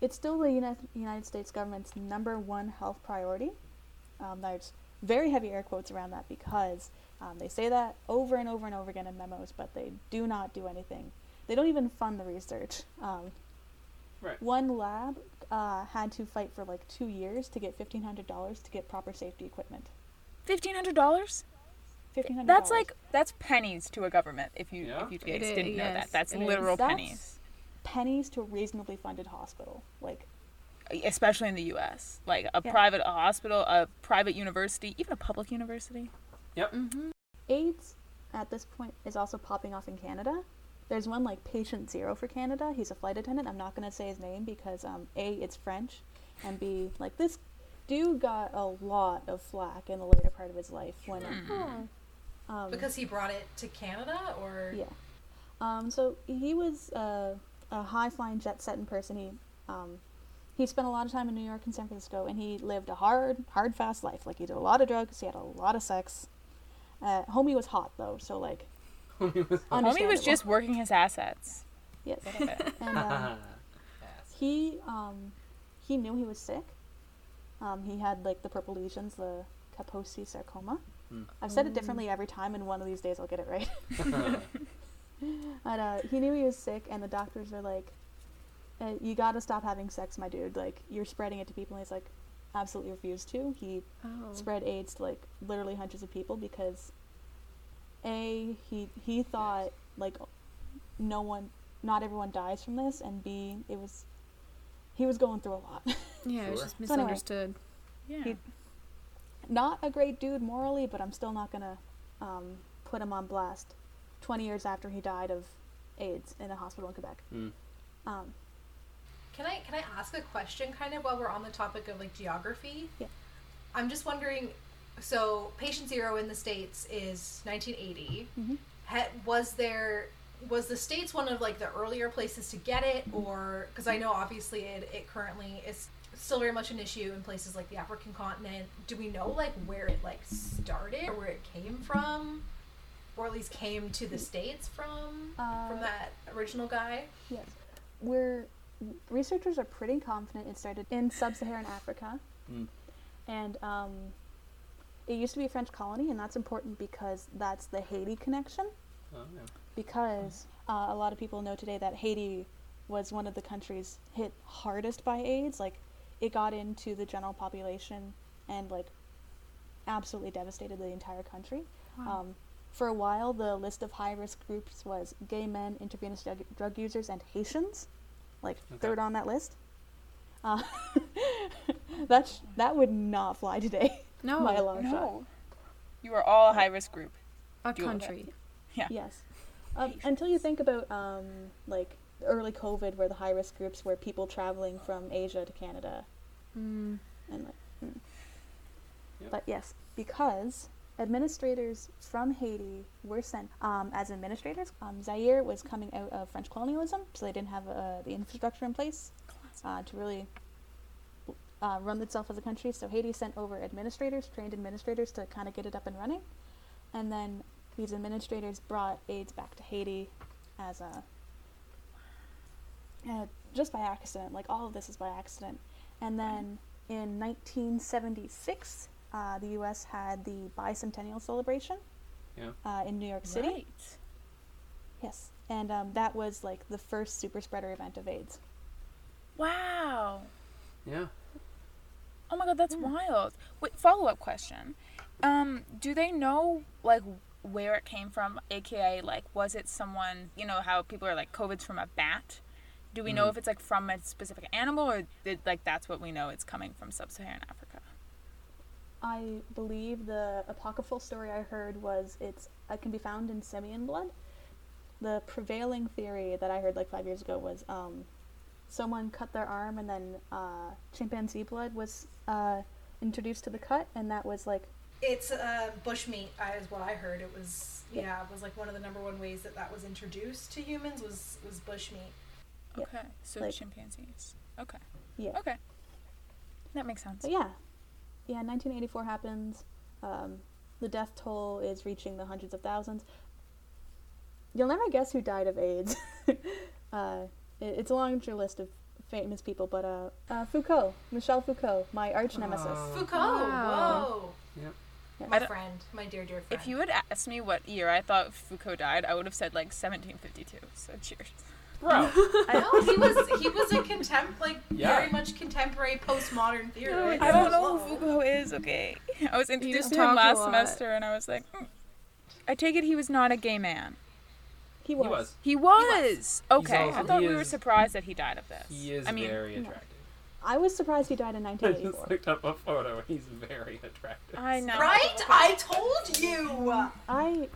It's still the Uni- United States government's number one health priority. Um, there's very heavy air quotes around that because um, they say that over and over and over again in memos, but they do not do anything. They don't even fund the research. Um, Right. One lab uh, had to fight for like two years to get fifteen hundred dollars to get proper safety equipment. Fifteen hundred dollars. Fifteen hundred. That's like that's pennies to a government. If you Yeah. if you guys i- didn't know yes, that, that's it is. literal That's- pennies. pennies to a reasonably funded hospital. Like especially in the U.S. Like a Yeah. private a hospital, a private university, even a public university. Mm-hmm. AIDS at this point is also popping off in Canada. There's one like patient zero for Canada. He's a flight attendant. I'm not gonna say his name because um, a it's French, and b like this dude got a lot of flack in the later part of his life when um, Because he brought it to Canada, or yeah. Um, so he was uh, a high flying jet setting person. He um, he spent a lot of time in New York and San Francisco, and he lived a hard, hard, fast life. Like he did a lot of drugs. He had a lot of sex. Uh, homie was hot though, so like Homie was understandable. just working his assets. yes. And um, he um, he knew he was sick. Um, he had like the purple lesions, the Kaposi sarcoma. Hmm. I've said it differently every time, and one of these days I'll get it right. But uh, he knew he was sick, and the doctors were like, uh, "You got to stop having sex, my dude. Like you're spreading it to people." And he's like, "Absolutely refused to." He Oh. spread AIDS to like literally hundreds of people because a he he thought like no one, not everyone dies from this, and b it was he was going through a lot. Yeah, it was Sure. just So anyway. misunderstood. Yeah. He- not a great dude morally, but I'm still not gonna um, put him on blast. Twenty years after he died of AIDS in a hospital in Quebec. Hmm. Um, Can I can I ask a question kind of while we're on the topic of like geography? Yeah. I'm just wondering so patient zero in the states is 1980. Mhm. Ha- was there was the states one of like the earlier places to get it or because I know obviously it, it currently is still very much an issue in places like the African continent. Do we know like where it like started or where it came from? Or at least came to the states from Uh, from that original guy? Yes. We're researchers are pretty confident it started in sub-Saharan Africa, Mm. and um, it used to be a French colony, and that's important because that's the Haiti connection. Oh, yeah. Because uh, a lot of people know today that Haiti was one of the countries hit hardest by AIDS. Like, it got into the general population and like absolutely devastated the entire country. Um, for a while, the list of high risk groups was gay men, intravenous drug, drug users, and Haitians, like Okay. third on that list. Uh, that sh- that would not fly today No, by a long shot. No. You are all a high risk group. a Deal with it. country. Yes. Um, until you think about um, like early COVID, where the high risk groups were people traveling from Asia to Canada, Mm. and like, mm. Yep. but yes, because administrators from Haiti were sent um, as administrators. Um, Zaire was coming out of French colonialism, so they didn't have uh, the infrastructure in place uh, to really uh, run itself as a country. So Haiti sent over administrators, trained administrators, to kind of get it up and running, and then these administrators brought AIDS back to Haiti as a uh, just by accident. Like all of this is by accident. And then in 1976, uh, the U.S. had the bicentennial celebration. Yeah. Uh, in New York City. Right. Yes, and um, that was like the first super spreader event of AIDS. Wow. Yeah. Oh my god, that's wild. Wait, follow up question. Um, do they know like where it came from? AKA, like, was it someone? You know how people are like, COVID's from a bat. Do we know Mhm. if it's like from a specific animal, or did, like that's what we know? It's coming from sub-Saharan Africa. I believe the apocryphal story I heard was it's it can be found in simian blood. The prevailing theory that I heard like five years ago was um, someone cut their arm and then uh, chimpanzee blood was uh, introduced to the cut, and that was like It's uh, bushmeat, I, is what I heard. It was yeah, it was like one of the number one ways that that was introduced to humans was was bushmeat. Yeah. Okay, so Like- chimpanzees. Okay. yeah. Okay. That makes sense. But yeah, yeah. 1984 happens. Um, the death toll is reaching the hundreds of thousands. You'll never guess who died of AIDS. it, it's a long list of famous people, but uh, uh, Foucault, Michel Foucault, my arch nemesis. Oh. Foucault, Wow. whoa. Yep. Yeah. My friend, my dear, dear friend. If you had asked me what year I thought Foucault died, I would have said like 1752. So cheers. Bro. no, he was he was a contemp like Yeah. very much contemporary postmodern theorist. I don't know who Foucault is. Okay, I was introduced to him last semester, and I was like, "Hmm." I take it he was not a gay man. He was. He was. He was. Okay, also- I thought he we were surprised that he died of this. He is I mean, very no. attractive. I was surprised he died in 1984. I just 1984. looked up a photo. He's very attractive. I know. Right? I told you. I fine.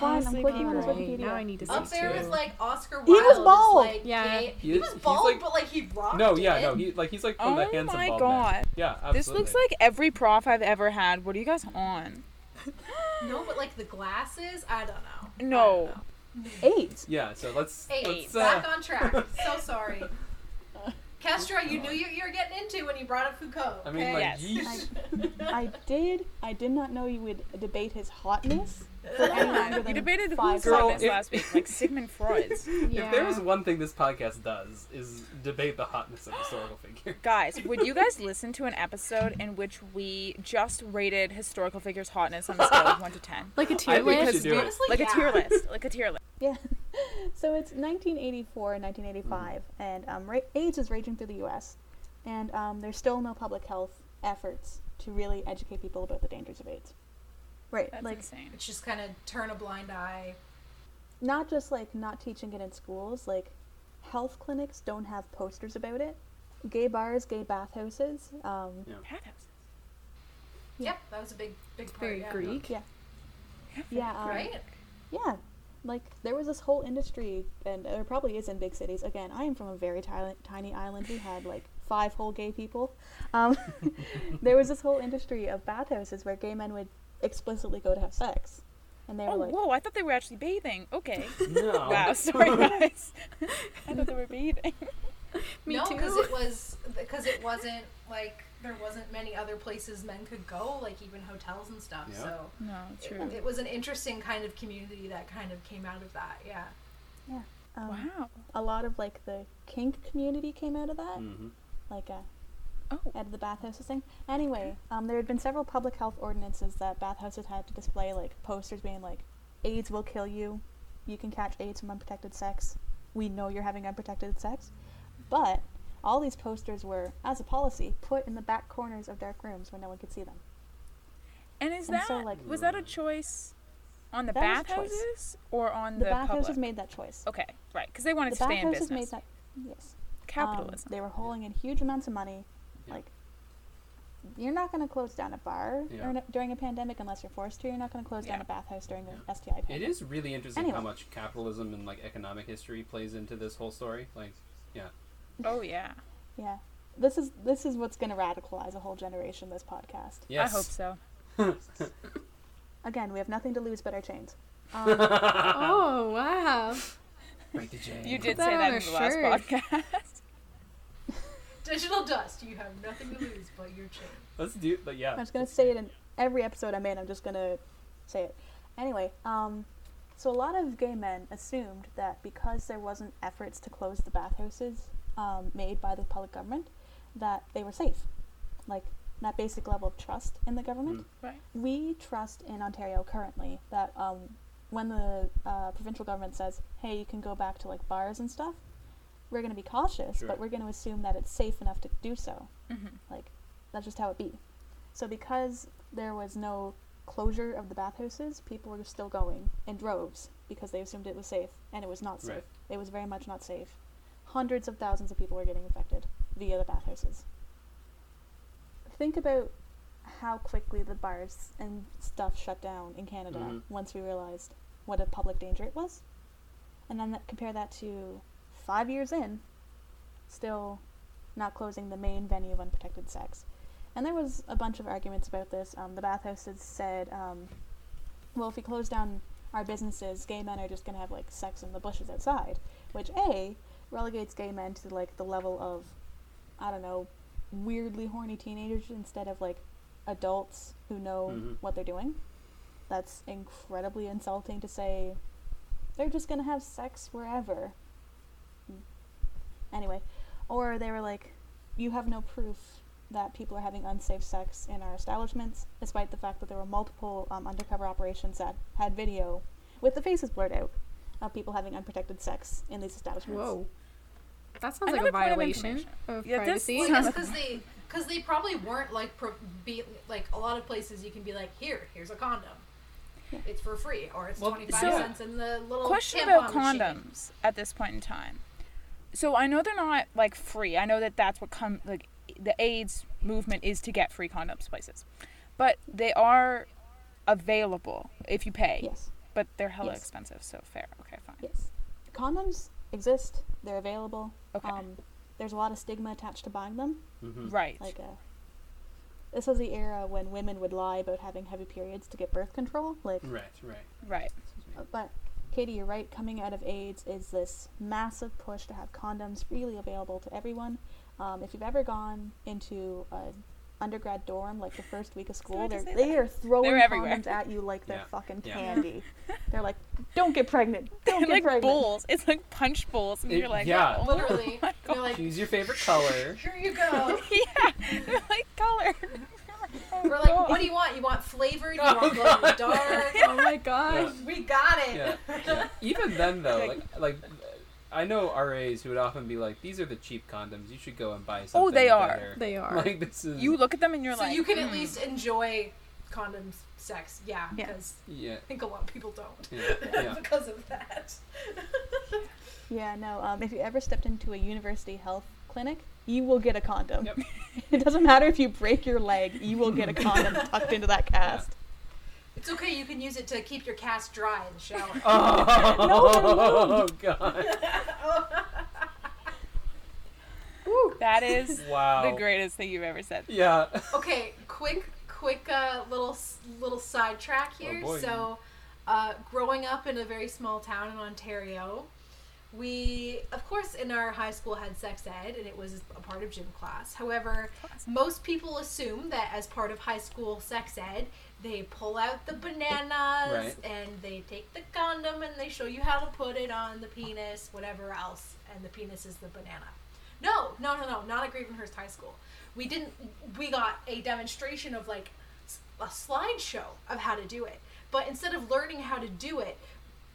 I'm Honestly, clicking on his Wikipedia. now I need to see Up there too. was like Oscar Wilde. He was bald. Like, Yeah. gay. He He, was bald, like- but like he rocked No, yeah, it. no, he like he's like from the Oh my God. man. Yeah, absolutely. This looks like every prof I've ever had. What are you guys on? No, but like the glasses, I don't know. No. I. AIDS. Yeah, so let's Hey, let's back uh, on track. So sorry. Kestra, you knew what you were getting into when you brought up Foucault. I mean okay? like Yes. yeesh. I did. I did not know you would debate his hotness for any We debated five whose Girl, hotness if- last week, like Sigmund Freud's. If there is one thing this podcast does is debate the hotness of historical figures. Guys, would you guys listen to an episode in which we just rated historical figures' hotness on a scale of one to ten? like a I tier think we list. do it. Honestly, Like yeah. a tier list. Like a tier list. Yeah. so it's 1984 and 1985, and um, ra- AIDS is raging through the U.S., and um, there's still no public health efforts to really educate people about the dangers of AIDS. Right. That's like insane. It's just kind of turn a blind eye. not just like not teaching it in schools. Like health clinics don't have posters about it. Gay bars, gay bathhouses. Um, Yeah. Bathhouses. Yeah. Yep, that was a big, big part. Very yeah. Greek. Yeah. yeah. Um, Right? Yeah, like there was this whole industry, and there probably is in big cities. Again, I am from a very tiny, tiny island. We had like five whole gay people. Um, there was this whole industry of bathhouses where gay men would explicitly go to have sex, and they were Oh, like, whoa, I thought they were actually bathing. Okay. No. Wow, sorry guys. I thought they were bathing. Me no, because it was because it wasn't like there wasn't many other places men could go, like even hotels and stuff. Yeah. So No, it, it was an interesting kind of community that kind of came out of that. Yeah. um, Wow. a lot of like the kink community came out of that, hmm like uh, Oh. of the bathhouses thing. Anyway, um, there had been several public health ordinances that bathhouses had to display, like posters being like, "AIDS will kill you. You can catch AIDS from unprotected sex. We know you're having unprotected sex." But all these posters were, as a policy, put in the back corners of dark rooms where no one could see them. And is And that so, like- was that a choice on the That was a choice. bathhouses or on The, the, bathhouses public? made that choice. Okay, right, because they wanted the to stay in bathhouses business. made that. Yes. Um, Capitalism. they were hauling in huge amounts of money. Yeah. Like, you're not going to close down a bar Yeah. during, a, during a pandemic unless you're forced to. You're not going to close down Yeah. a bathhouse during Yeah. a STI It pandemic. is really interesting how much capitalism and like economic history plays into this whole story. Like, yeah. oh yeah, Yeah. This is this is what's going to radicalize a whole generation. This podcast. yes. I hope so. Again, we have nothing to lose but our chains. Um, Oh wow. Break the chain. You did that say on that in the last podcast. Digital dust. You have nothing to lose but your chain. Let's do. But yeah. I'm just going to say it in every episode I'm in. I'm just going to say it. Anyway, um, So a lot of gay men assumed that because there wasn't efforts to close the bathhouses um, made by the public government, that they were safe. Like that basic level of trust in the government. Right. We trust in Ontario currently that um, when the uh, provincial government says, "Hey, you can go back to like bars and stuff," we're going to be cautious, Sure. but we're going to assume that it's safe enough to do so. Mm-hmm. Like that's just how it be. So because there was no closure of the bathhouses, people were still going in droves because they assumed it was safe, and it was not safe. Right. It was very much not safe. Hundreds of thousands of people were getting infected via the bathhouses. Think about how quickly the bars and stuff shut down in Canada Mhm. once we realized what a public danger it was. And then that, compare that to five years in, still not closing the main venue of unprotected sex. And there was a bunch of arguments about this. Um, the bathhouses said, um, well, if we close down our businesses, gay men are just going to have like sex in the bushes outside, which A, relegates gay men to like the level of, I don't know, weirdly horny teenagers instead of like adults who know Mhm. what they're doing. That's incredibly insulting to say they're just going to have sex wherever. Anyway, or they were like, you have no proof that people are having unsafe sex in our establishments, despite the fact that there were multiple um, undercover operations that had video with the faces blurred out of people having unprotected sex in these establishments. Whoa. That sounds Another like a point of violation of Yeah, this privacy. Well, I Sounds guess like- because they because they probably weren't like pro- be like a lot of places you can be like here here's a condom. Yeah. It's for free, or it's Well, twenty five so- cents in the little Question tampon about machine. condoms at this point in time. So I know they're not like free. I know that that's what come like the AIDS movement is to get free condoms places, but they are available if you pay. Yes. But they're hella Yes. expensive, so fair. Okay, fine. Yes. Condoms exist. They're available. Okay. Um, there's a lot of stigma attached to buying them. hmm Right. Like, uh, this was the era when women would lie about having heavy periods to get birth control. Like, Right, right. right. but Katie, you're right. Coming out of AIDS is this massive push to have condoms freely available to everyone. Um, if you've ever gone into an undergrad dorm, like the first week of school, they're, they are throwing They're condoms at you like they're Yeah. fucking Yeah. candy. they're like, "Don't get pregnant. Don't They're get like pregnant." bowls. It's like punch bowls, and It- you're like, yeah. oh, Literally, my God. you're like Choose your favorite color. here you go. yeah, they're like color. We're like, what do you want? You want flavored? You Oh, want glow in the dark? oh my gosh. We got it. Yeah. yeah. Even then, though, Like- like, like, I know RAs who would often be like, "These are the cheap condoms. You should go and buy something." Oh, they are. better." They are. Like this is. You look at them and you're So like, so you can at "Hmm." least enjoy condoms sex, yeah, Yeah. because Yeah. I think a lot of people don't Yeah. Yeah. because of that. Yeah, no. Um, if you ever stepped into a university health clinic, you will get a condom. Yep. it doesn't matter if you break your leg, you will get a condom tucked into that cast. It's okay. You can use it to keep your cast dry in the shower. Oh, God. that is Wow. the greatest thing you've ever said. Yeah. okay, quick, quick, uh, little little sidetrack here. Oh, boy. so, uh, growing up in a very small town in Ontario, we, of course, in our high school had sex ed, and it was a part of gym class. However, most people assume that as part of high school sex ed, they pull out the bananas Right. and they take the condom and they show you how to put it on the penis, whatever else, and the penis is the banana. No, no, no, no, not at Gravenhurst High School. We didn't. We got a demonstration of like a slideshow of how to do it, but instead of learning how to do it,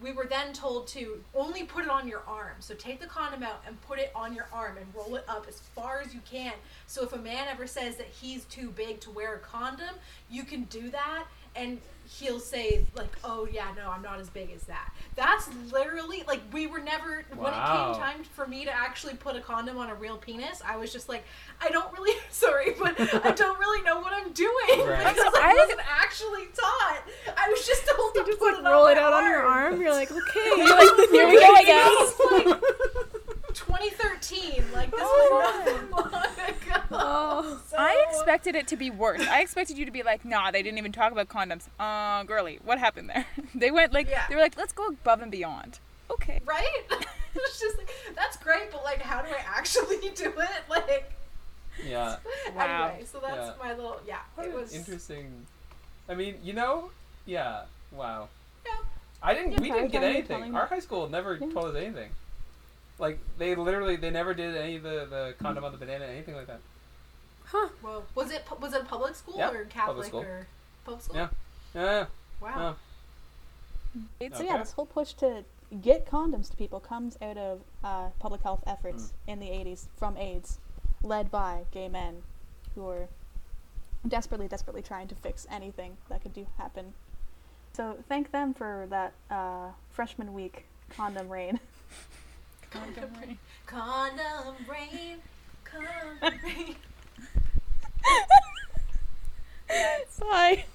we were then told to only put it on your arm. So take the condom out and put it on your arm and roll it up as far as you can. So if a man ever says that he's too big to wear a condom, you can do that and he'll say like, "Oh yeah, no, I'm not as big as that." That's literally like we were never wow. when it came time for me to actually put a condom on a real penis, I was just like, I don't really sorry, but I don't really know what I'm doing Right. because I wasn't actually taught. I was just told to Just put like it roll on it my out on your arm. arm. You're like, okay. You're like, here we go, I guess. It's like 2013. Like this Oh was not long ago. Oh. So- I expected it to be worse. I expected you to be like, nah, they didn't even talk about condoms. Uh, girly, what happened there? they went like, Yeah. they were like, let's go above and beyond. Okay. right. it's just like that's great, but like, how do I actually do it? Like, Yeah. Wow. anyway, so that's Yeah. my little yeah. What It was interesting. I mean, you know, yeah. Wow. Yeah. I didn't. Yeah, we didn't get anything. Our high school never Yeah. told us anything. Like they literally, they never did any of the the condom on the banana, anything like that. Huh. Well, was it was it a public school Yeah, or public Catholic school. or public school? Yeah. Yeah. Wow. So Okay. yeah, this whole push to get condoms to people comes out of uh, public health efforts in the 80s from AIDS, led by gay men who were desperately, desperately trying to fix anything that could do happen. So thank them for that uh, freshman week condom rain. Condom rain. Condom rain, condom rain. Bye.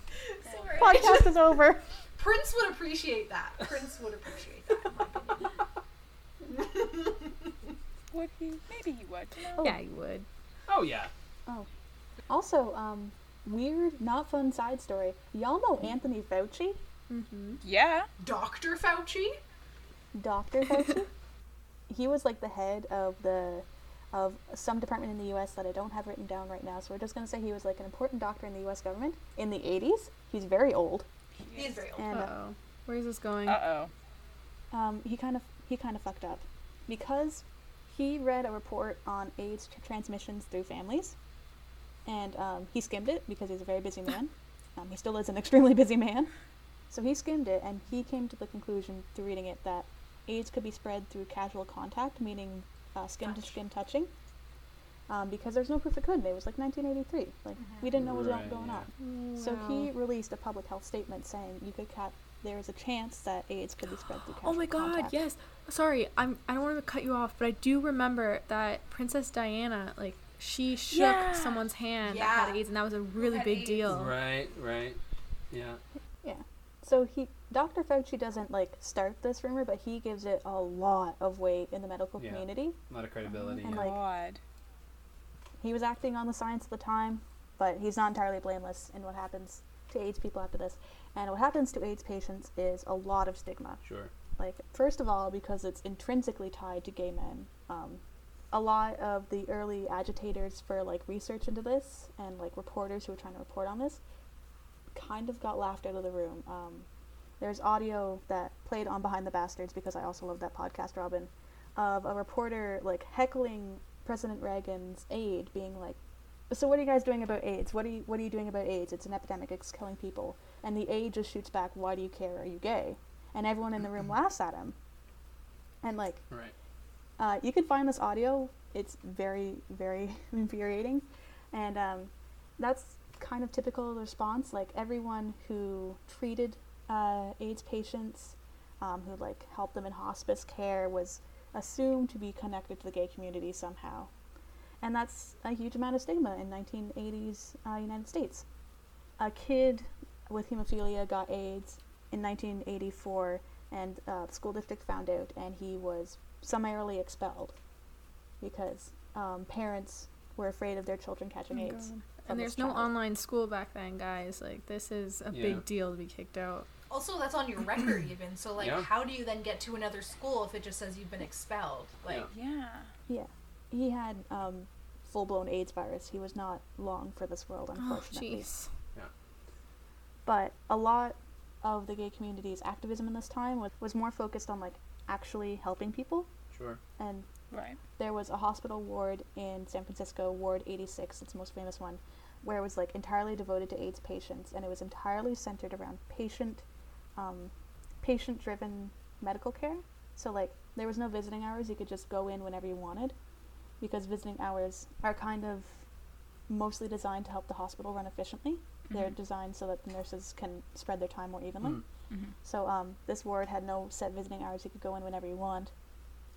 Sorry. Podcast is over. Prince would appreciate that. Prince would appreciate that. in my opinion. Would he? Maybe he would. You? Oh. Yeah, he would. Oh yeah. Oh. Also, um, weird, not fun side story. Y'all know Anthony Fauci? Mm-hmm. Yeah. Dr. Fauci? Dr. Fauci. he was like the head of the of some department in the U.S. that I don't have written down right now. So we're just gonna say he was like an important doctor in the U.S. government in the 80s. He's very old, He is very old. and Uh uh, oh. Where's this going? Uh oh. um, he kind of he kind of fucked up because he read a report on AIDS tr- transmissions through families, and um, he skimmed it because he's a very busy man. Um, he still is an extremely busy man, so he skimmed it and he came to the conclusion through reading it that AIDS could be spread through casual contact, meaning uh, skin to skin touching. Um, because there's no proof it couldn't. It was like 1983. Like we didn't know what was Right, going yeah. on. So he released a public health statement saying you could cap. There is a chance that AIDS could be spread through casual Oh my god, contact. yes. Sorry, I'm I don't want to cut you off, but I do remember that Princess Diana, like she shook Yeah. someone's hand that had AIDS and that was a really big AIDS. deal. Right. Right. Yeah. So he, Dr. Fauci doesn't like start this rumor, but he gives it a lot of weight in the medical Yeah. community. A lot of credibility. And yeah. like- God. He was acting on the science at the time, but he's not entirely blameless in what happens to AIDS people after this. And what happens to AIDS patients is a lot of stigma. Sure. Like, first of all, because it's intrinsically tied to gay men. Um, a lot of the early agitators for like research into this and like reporters who were trying to report on this kind of got laughed out of the room. Um, there's audio that played on Behind the Bastards because I also love that podcast, Robin, of a reporter like heckling President Reagan's aide, being like, "So what are you guys doing about AIDS? What are you What are you doing about AIDS? It's an epidemic. It's killing people." And the aide just shoots back, "Why do you care? Are you gay?" And everyone in the room laughs at him. And like, Right. uh, you can find this audio. It's very, very infuriating, and um, that's kind of typical response. Like everyone who treated uh, AIDS patients, um, who like helped them in hospice care, was assumed to be connected to the gay community somehow, and that's a huge amount of stigma in 1980s uh, United States. A kid with hemophilia got AIDS in 1984, and uh, the school district found out, and he was summarily expelled because um, parents were afraid of their children catching Oh AIDS. God. From And this there's no child. online school back then, guys. Like this is a Yeah. big deal to be kicked out. Also, that's on your record even. So, like, Yeah. how do you then get to another school if it just says you've been expelled? Like, Yeah. Yeah. He had um, full blown AIDS virus. He was not long for this world, unfortunately. Oh, unfortunately. jeez. but a lot of the gay community's activism in this time was, was more focused on like actually helping people Sure. and Right. there was a hospital ward in San Francisco, Ward 86, it's the most famous one, where it was like entirely devoted to AIDS patients, and it was entirely centered around patient, um, patient-driven medical care. So like there was no visiting hours; you could just go in whenever you wanted, because visiting hours are kind of mostly designed to help the hospital run efficiently. They're designed so that the nurses can spread their time more evenly. Mm. Mhm. So um, this ward had no set visiting hours; you could go in whenever you want.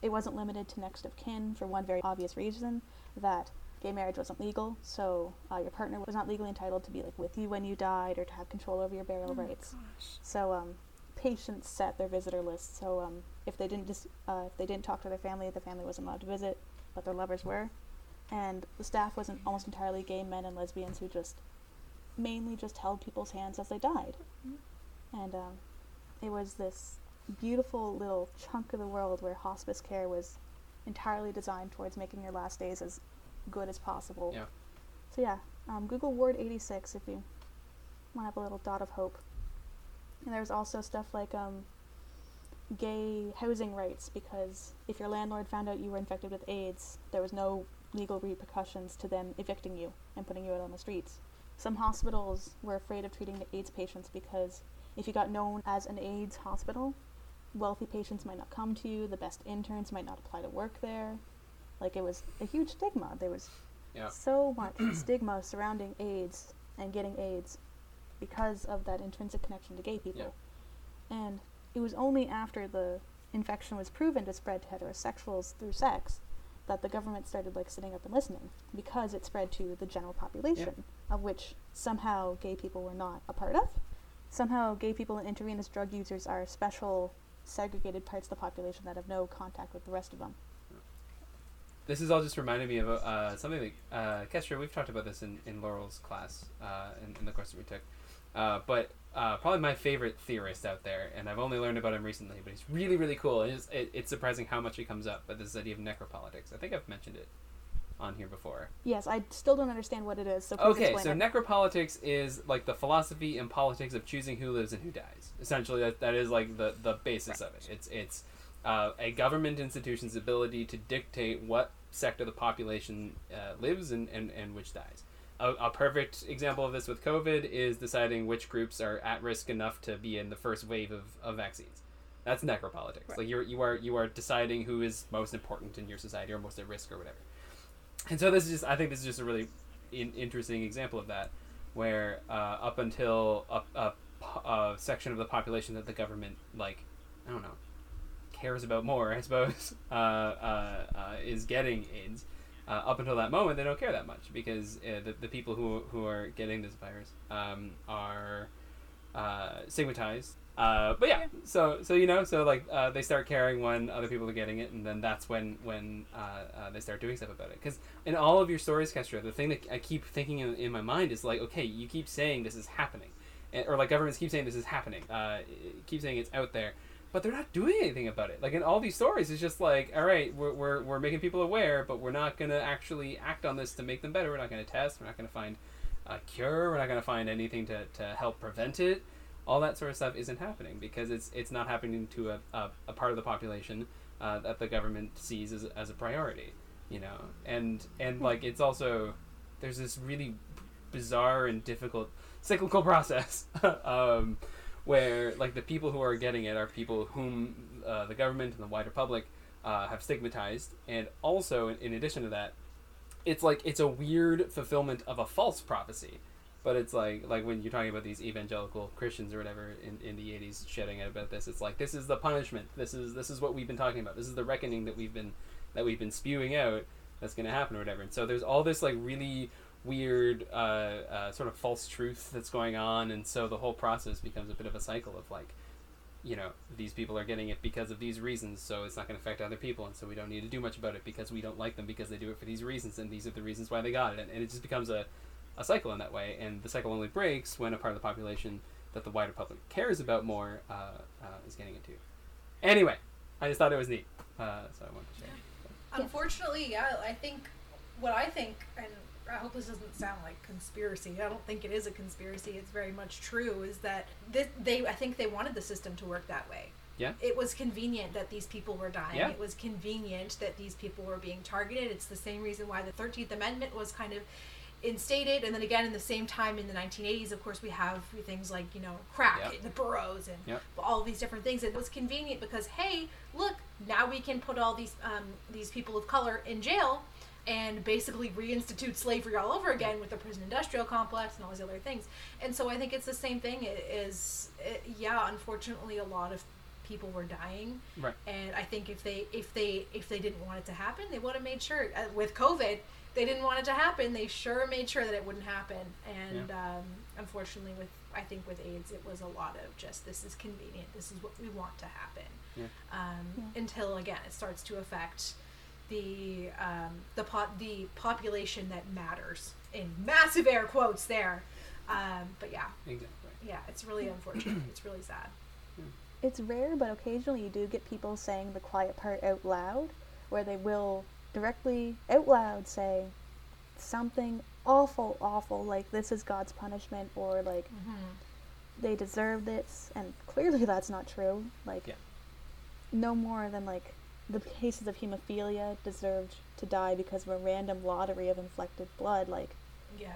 It wasn't limited to next of kin for one very obvious reason that gay marriage wasn't legal, so uh, your partner was not legally entitled to be like with you when you died or to have control over your burial rights. Gosh. So um, patients set their visitor list. So um, if they didn't just uh, if they didn't talk to their family, the family wasn't allowed to visit, but their lovers were. And the staff wasn't almost entirely gay men and lesbians who just mainly just held people's hands as they died. And um, it was this beautiful little chunk of the world where hospice care was entirely designed towards making your last days as good as possible. Yeah. So yeah, um, Google Ward 86 if you want to have a little dot of hope. And there's also stuff like um, gay housing rights because if your landlord found out you were infected with AIDS, there was no legal repercussions to them evicting you and putting you out on the streets. Some hospitals were afraid of treating the AIDS patients because if you got known as an AIDS hospital, wealthy patients might not come to you, the best interns might not apply to work there. Like it was a huge stigma. There was Yeah. so much stigma surrounding AIDS and getting AIDS because of that intrinsic connection to gay people. And it was only after the infection was proven to spread to heterosexuals through sex that the government started like sitting up and listening because it spread to the general population of which somehow gay people were not a part of. Somehow gay people and intravenous drug users are special segregated parts of the population that have no contact with the rest of them. This is all just reminding me of uh, something that uh, Kestra. We've talked about this in, in Laurel's class uh, in, in the course that we took. Uh, but uh, probably my favorite theorist out there, and I've only learned about him recently, but he's really really cool. It's, it, it's surprising how much he comes up. But this idea of necropolitics, I think I've mentioned it on here before. Yes, I still don't understand what it is, so Okay, so it. necropolitics is like the philosophy and politics of choosing who lives and who dies. Essentially, that, that is like the, the basis of it. It's it's uh, a government institution's ability to dictate what sector of the population uh, lives and, and, and which dies. A, a perfect example of this with COVID is deciding which groups are at risk enough to be in the first wave of, of vaccines. That's necropolitics. Right. Like you're you are you are deciding who is most important in your society or most at risk or whatever. And so this is just I think this is just a really in, interesting example of that, where uh, up until a, a, a section of the population that the government like I don't know cares about more I suppose uh, uh, uh, is getting AIDS. Uh, up until that moment, they don't care that much because uh, the, the people who, who are getting this virus um, are uh, stigmatized. Uh, but yeah, Yeah. so so you know, so like uh, they start caring when other people are getting it, and then that's when when uh, uh, they start doing stuff about it. Because in all of your stories, Kestra, the thing that I keep thinking in, in my mind is like, okay, you keep saying this is happening, or like governments keep saying this is happening, uh, keep saying it's out there, but they're not doing anything about it. Like in all these stories, it's just like, all right, we're, we're, we're making people aware, but we're not gonna actually act on this to make them better. We're not gonna test. We're not gonna find a cure. We're not gonna find anything to, to help prevent it. All that sort of stuff isn't happening because it's it's not happening to a, a, a part of the population uh, that the government sees as, as a priority. You know, and and like it's also there's this really bizarre and difficult cyclical process um, where like the people who are getting it are people whom uh, the government and the wider public uh, have stigmatized. And also in, in addition to that it's like it's a weird fulfillment of a false prophecy. But it's like like when you're talking about these evangelical christians or whatever in, in the 80s shouting out about this it's like this is the punishment. This is this is what we've been talking about. This is the reckoning that we've been that we've been spewing out that's going to happen or whatever. And so there's all this like really weird uh, uh, sort of false truth that's going on and so the whole process becomes a bit of a cycle of like you know these people are getting it because of these reasons so it's not going to affect other people and so we don't need to do much about it because we don't like them because they do it for these reasons and these are the reasons why they got it and, and it just becomes a, a cycle in that way and the cycle only breaks when a part of the population that the wider public cares about more uh, uh, is getting it too. Anyway i just thought it was neat uh, so i wanted to share. Unfortunately, yeah, I think what I think, and I hope this doesn't sound like conspiracy. I don't think it is a conspiracy. It's very much true. Is that this, they? I think they wanted the system to work that way. Yeah. It was convenient that these people were dying. Yeah. It was convenient that these people were being targeted. It's the same reason why the Thirteenth Amendment was kind of instated, and then again in the same time in the 1980s, of course, we have things like you know crack, Yep. the boroughs, and Yep. all these different things. It was convenient because hey, look, now we can put all these um, these people of color in jail and basically reinstitute slavery all over again with the prison industrial complex and all these other things. And so I think it's the same thing. It is it, yeah, unfortunately, a lot of people were dying right and I think if they if they if they didn't want it to happen, they would have made sure uh, with COVID they didn't want it to happen. They sure made sure that it wouldn't happen. And um, unfortunately, with I think with AIDS, it was a lot of just this is convenient. This is what we want to happen. Yeah. Um, Yeah. Until again, it starts to affect the um, the po- the population that matters in massive air quotes there. Um, but yeah, exactly yeah, it's really unfortunate. it's really sad. It's rare, but occasionally you do get people saying the quiet part out loud, where they will directly out loud say something awful, awful, like this is God's punishment, or like Mm-hmm. they deserve this, and clearly that's not true. Like, Yeah. no more than like the cases of hemophilia deserved to die because of a random lottery of inflected blood. Like, Yeah.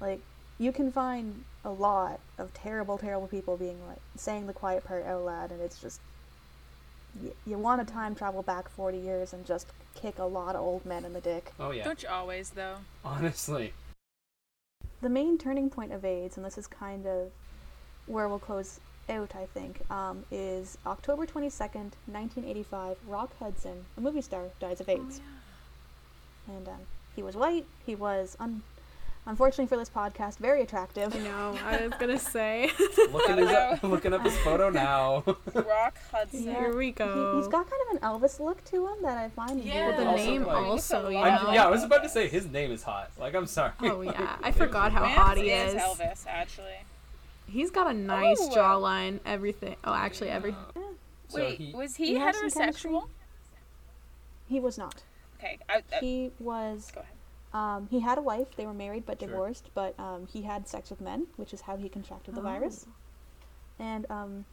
like you can find a lot of terrible, terrible people being like saying the quiet part out loud, and it's just you, you want to time travel back forty years and just kick a lot of old men in the dick. Oh yeah. Don't you always though? Honestly. the main turning point of AIDS, and this is kind of where we'll close out, I think, um, is October 22nd, 1985. Rock Hudson, a movie star, dies of AIDS. And um, he was white. He was, un- unfortunately for this podcast, very attractive. I know. I was gonna say. Looking, his, looking up his photo now. Rock Hudson. Yeah. Here we He, go. he's got kind of an Elvis look to him that I find Yeah. weird. the Also, name like- also, you I- know. yeah, I was about to say his name is hot. Like, I'm sorry. Oh yeah, I forgot how hot he is is. Elvis, actually. He's got a nice Oh. jawline. Everything. Oh, actually, every. So Wait, he- was he, he has some chemistry. heterosexual? He was not. Okay, I, I, He was go ahead. Um, he had a wife. They were married but Sure. divorced. But um, he had sex with men, which is how he contracted the virus. And um,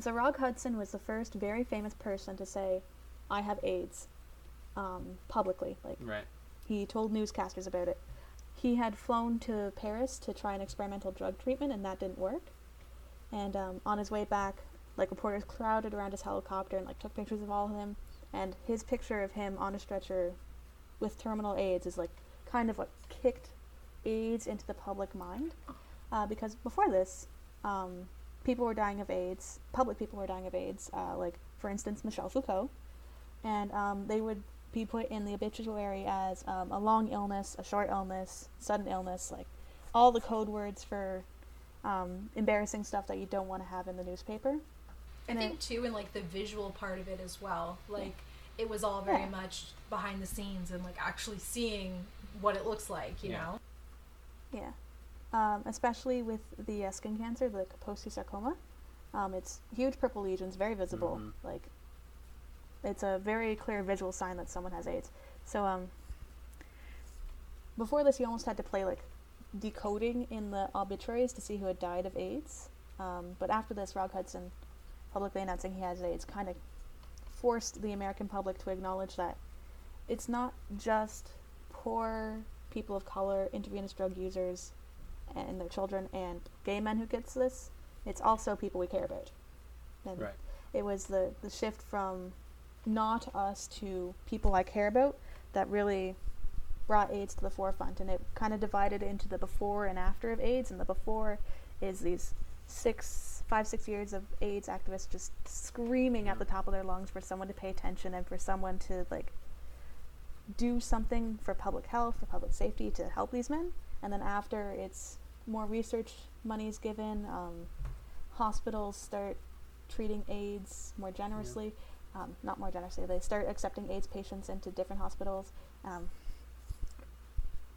so Rock Hudson was the first very famous person to say, "I have AIDS," um, publicly. Like Right. he told newscasters about it. He had flown to Paris to try an experimental drug treatment, and that didn't work. And um, on his way back, like reporters crowded around his helicopter and like took pictures of all of him. And his picture of him on a stretcher with terminal AIDS is like kind of what kicked AIDS into the public mind. Uh, because before this, um, people were dying of AIDS. Public people were dying of AIDS. Uh, like for instance, Michel Foucault, and um, they would be put in the obituary as um, a long illness, a short illness, sudden illness, like all the code words for um, embarrassing stuff that you don't want to have in the newspaper. And I think it- too, in like the visual part of it as well. Like it was all very Yeah. much behind the scenes and like actually seeing what it looks like. You Yeah. know. Yeah, um, especially with the uh, skin cancer, the Kaposi sarcoma. Um, it's huge purple lesions, very visible. Mhm. Like, it's a very clear visual sign that someone has AIDS. So, um, before this, you almost had to play like decoding in the obituaries to see who had died of AIDS. Um, but after this, Rock Hudson publicly announcing he has AIDS kind of forced the American public to acknowledge that it's not just poor people of color, intravenous drug users, and their children, and gay men who gets this. It's also people we care about. And Right. it was the, the shift from not us to people I care about that really brought AIDS to the forefront. And it kind of divided into the before and after of AIDS. And the before is these six, five, six years of AIDS activists just screaming at the top of their lungs for someone to pay attention and for someone to like do something for public health, for public safety to help these men. And then after, it's more research money is given. Um, hospitals start treating AIDS more generously. Um, not more generously. They start accepting AIDS patients into different hospitals. Um,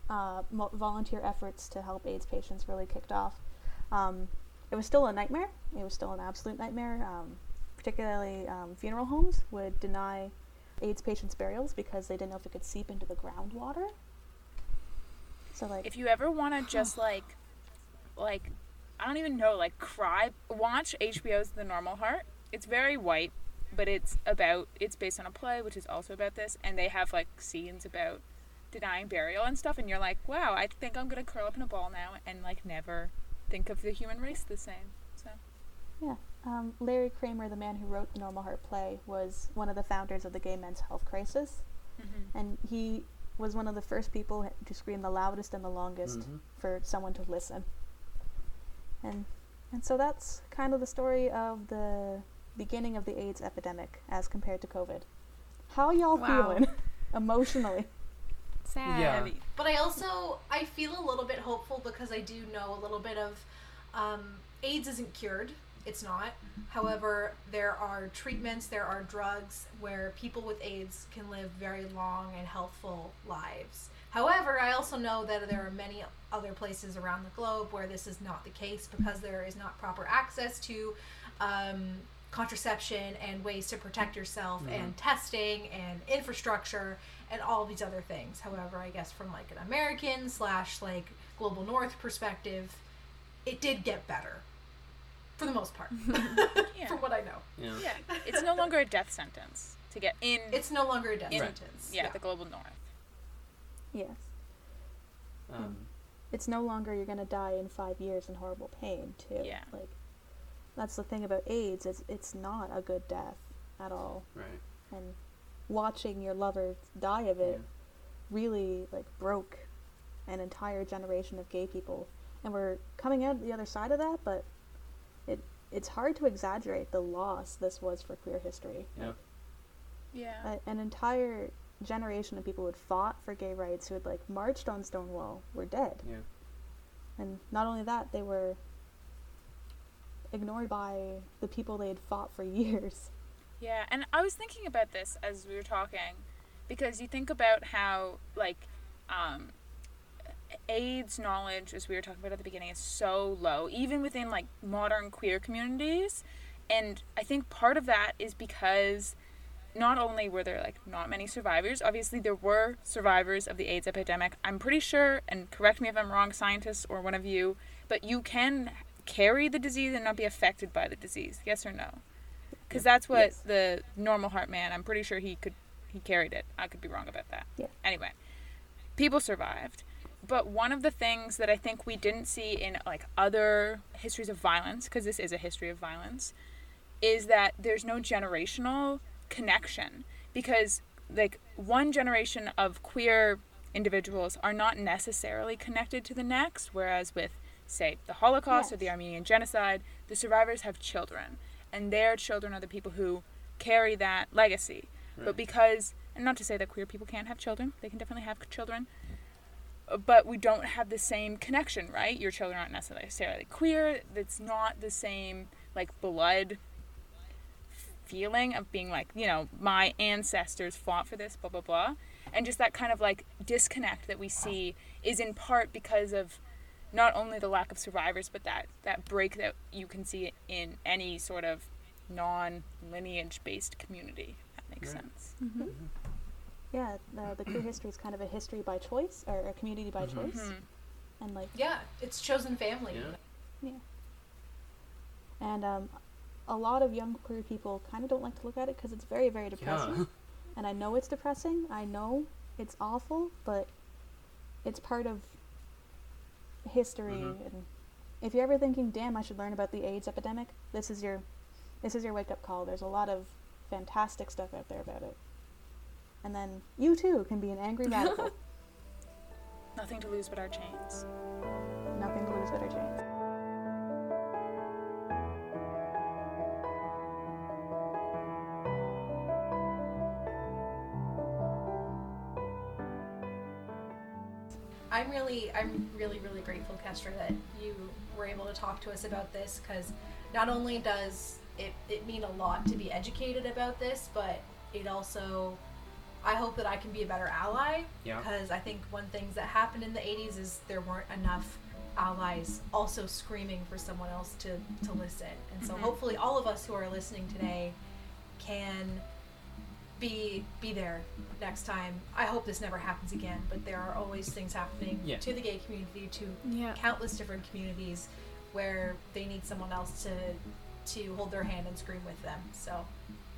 uh, mo- volunteer efforts to help AIDS patients really kicked off. Um, it was still a nightmare. It was still an absolute nightmare. Um, particularly, um, funeral homes would deny AIDS patients burials because they didn't know if it could seep into the groundwater. So like, If you ever want to just like, like, I don't even know, like cry, watch HBO's The Normal Heart. It's very white, but it's about, it's based on a play, which is also about this, and they have like scenes about denying burial and stuff, and you're like, wow, I think I'm gonna curl up in a ball now and like never think of the human race the same. So Yeah. Um, Larry Kramer, the man who wrote the Normal Heart play, was one of the founders of the gay men's health crisis. And he was one of the first people to scream the loudest and the longest Mhm. for someone to listen. And and so that's kind of the story of the beginning of the AIDS epidemic as compared to COVID. How y'all Wow. feeling emotionally? Sad. Yeah. But I also I feel a little bit hopeful because I do know a little bit of um, AIDS isn't cured. It's not. However, there are treatments, there are drugs where people with AIDS can live very long and healthful lives. However, I also know that there are many other places around the globe where this is not the case because there is not proper access to um, contraception and ways to protect yourself and testing and infrastructure and all these other things. However, I guess from like an American slash like global north perspective, it did get better. for the most part, Yeah. from what I know. Yeah. Yeah, it's no longer a death sentence to get in. It's no longer a death in, sentence. yeah, the global north. Yes. Um, It's no longer you're gonna die in five years in horrible pain too. Yeah. Like that's the thing about AIDS is it's not a good death at all. right. And watching your lover die of it Yeah. really like broke an entire generation of gay people. And we're coming out the other side of that, but it it's hard to exaggerate the loss this was for queer history. Yep. Yeah. a, an entire generation of people who had fought for gay rights, who had like marched on Stonewall, were dead. Yeah. And not only that, they were ignored by the people they had fought for years. Yeah, and I was thinking about this as we were talking, because you think about how like um, AIDS knowledge, as we were talking about at the beginning, is so low, even within like modern queer communities, and I think part of that is because not only were there like not many survivors, obviously there were survivors of the AIDS epidemic. I'm pretty sure, and correct me if I'm wrong, scientists or one of you, but you can carry the disease and not be affected by the disease. Yes or no? Because that's what Yes. the normal heart man. I'm pretty sure he could he carried it. I could be wrong about that. Yeah. Anyway, people survived. But one of the things that I think we didn't see in like other histories of violence, because this is a history of violence, is that there's no generational connection because like one generation of queer individuals are not necessarily connected to the next whereas with say the holocaust or the armenian genocide the survivors have children and their children are the people who carry that legacy. But because and not to say that queer people can't have children they can definitely have children but we don't have the same connection right? Your children aren't necessarily queer. It's not the same like blood feeling of being like, you know, my ancestors fought for this, blah, blah, blah. And just that kind of like disconnect that we see is in part because of not only the lack of survivors, but that, that break that you can see in any sort of non lineage based community. If that makes Right. sense. Yeah, the, the queer history is kind of a history by choice, or a community by choice. Mhm. And like, Yeah, it's chosen family. Yeah. and um, a lot of young queer people kind of don't like to look at it because it's very, very depressing. Yeah. And I know it's depressing. I know it's awful, but it's part of history. Mhm. And if you're ever thinking, "Damn, I should learn about the AIDS epidemic," this is your, this is your wake up call. There's a lot of fantastic stuff out there about it. And then you too can be an angry radical. Nothing to lose but our chains. Nothing to lose but our chains. I'm really, I'm really, really grateful, Kestra, that you were able to talk to us about this because not only does it, it mean a lot to be educated about this, but it also, I hope that I can be a better ally Yeah. because I think one things that happened in the 80s is there weren't enough allies also screaming for someone else to, to listen. And so Mhm. hopefully all of us who are listening today can be be there next time. I hope this never happens again, but there are always things happening Yeah. to the gay community, to Yeah. countless different communities where they need someone else to to hold their hand and scream with them. So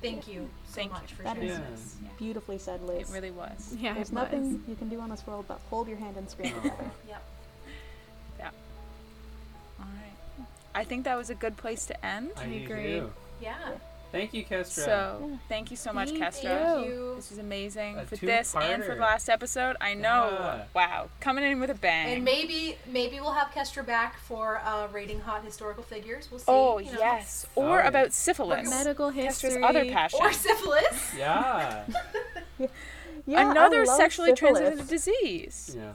thank you so Thank you. much for That sharing is- this. Yeah. Beautifully said, Liz. It really was. Yeah, There's it nothing was. you can do on this world but hold your hand and scream Aw. together. Yep. All right. I think that was a good place to end. I I do agree. Yeah. Thank you, Kestra. So thank you so much, Thank Kestra. Thank you. This was amazing A for this and for the last episode. I know. Yeah. Wow, coming in with a bang. And maybe maybe we'll have Kestra back for uh, rating hot historical figures. We'll see. oh you know. yes, Oh, or yeah. about syphilis. Medical Kestra's history. other passion. Or syphilis. Yeah. Yeah, Another sexually syphilis. transmitted disease. yeah.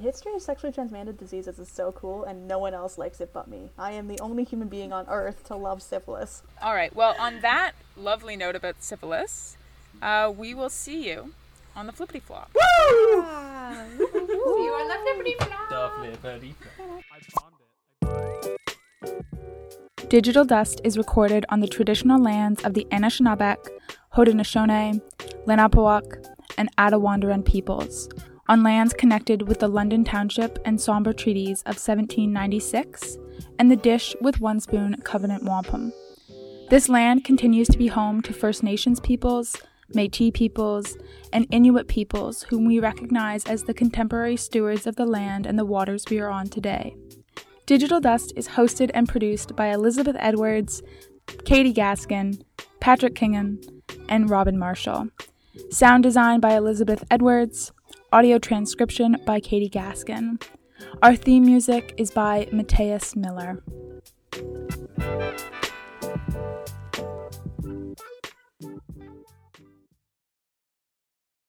History of sexually transmitted diseases is so cool, and no one else likes it but me. I am the only human being on Earth to love syphilis. All right. Well, on that lovely note about syphilis, uh, we will see you on the flippity flop. Woo! See you on the flippity flop. Definitely very Digital Dust is recorded on the traditional lands of the Anishinaabe, Haudenosaunee, Lenape, and Attawandaron peoples, on lands connected with the London Township and Sombra Treaties of 1796 and the dish with one spoon covenant wampum. This land continues to be home to First Nations peoples, Metis peoples, and Inuit peoples whom we recognize as the contemporary stewards of the land and the waters we are on today. Digital Dust is hosted and produced by Elizabeth Edwards, Katie Gaskin, Patrick Kingan, and Robin Marshall. Sound design by Elizabeth Edwards, audio transcription by Katie Gaskin. Our theme music is by Mateus Miller.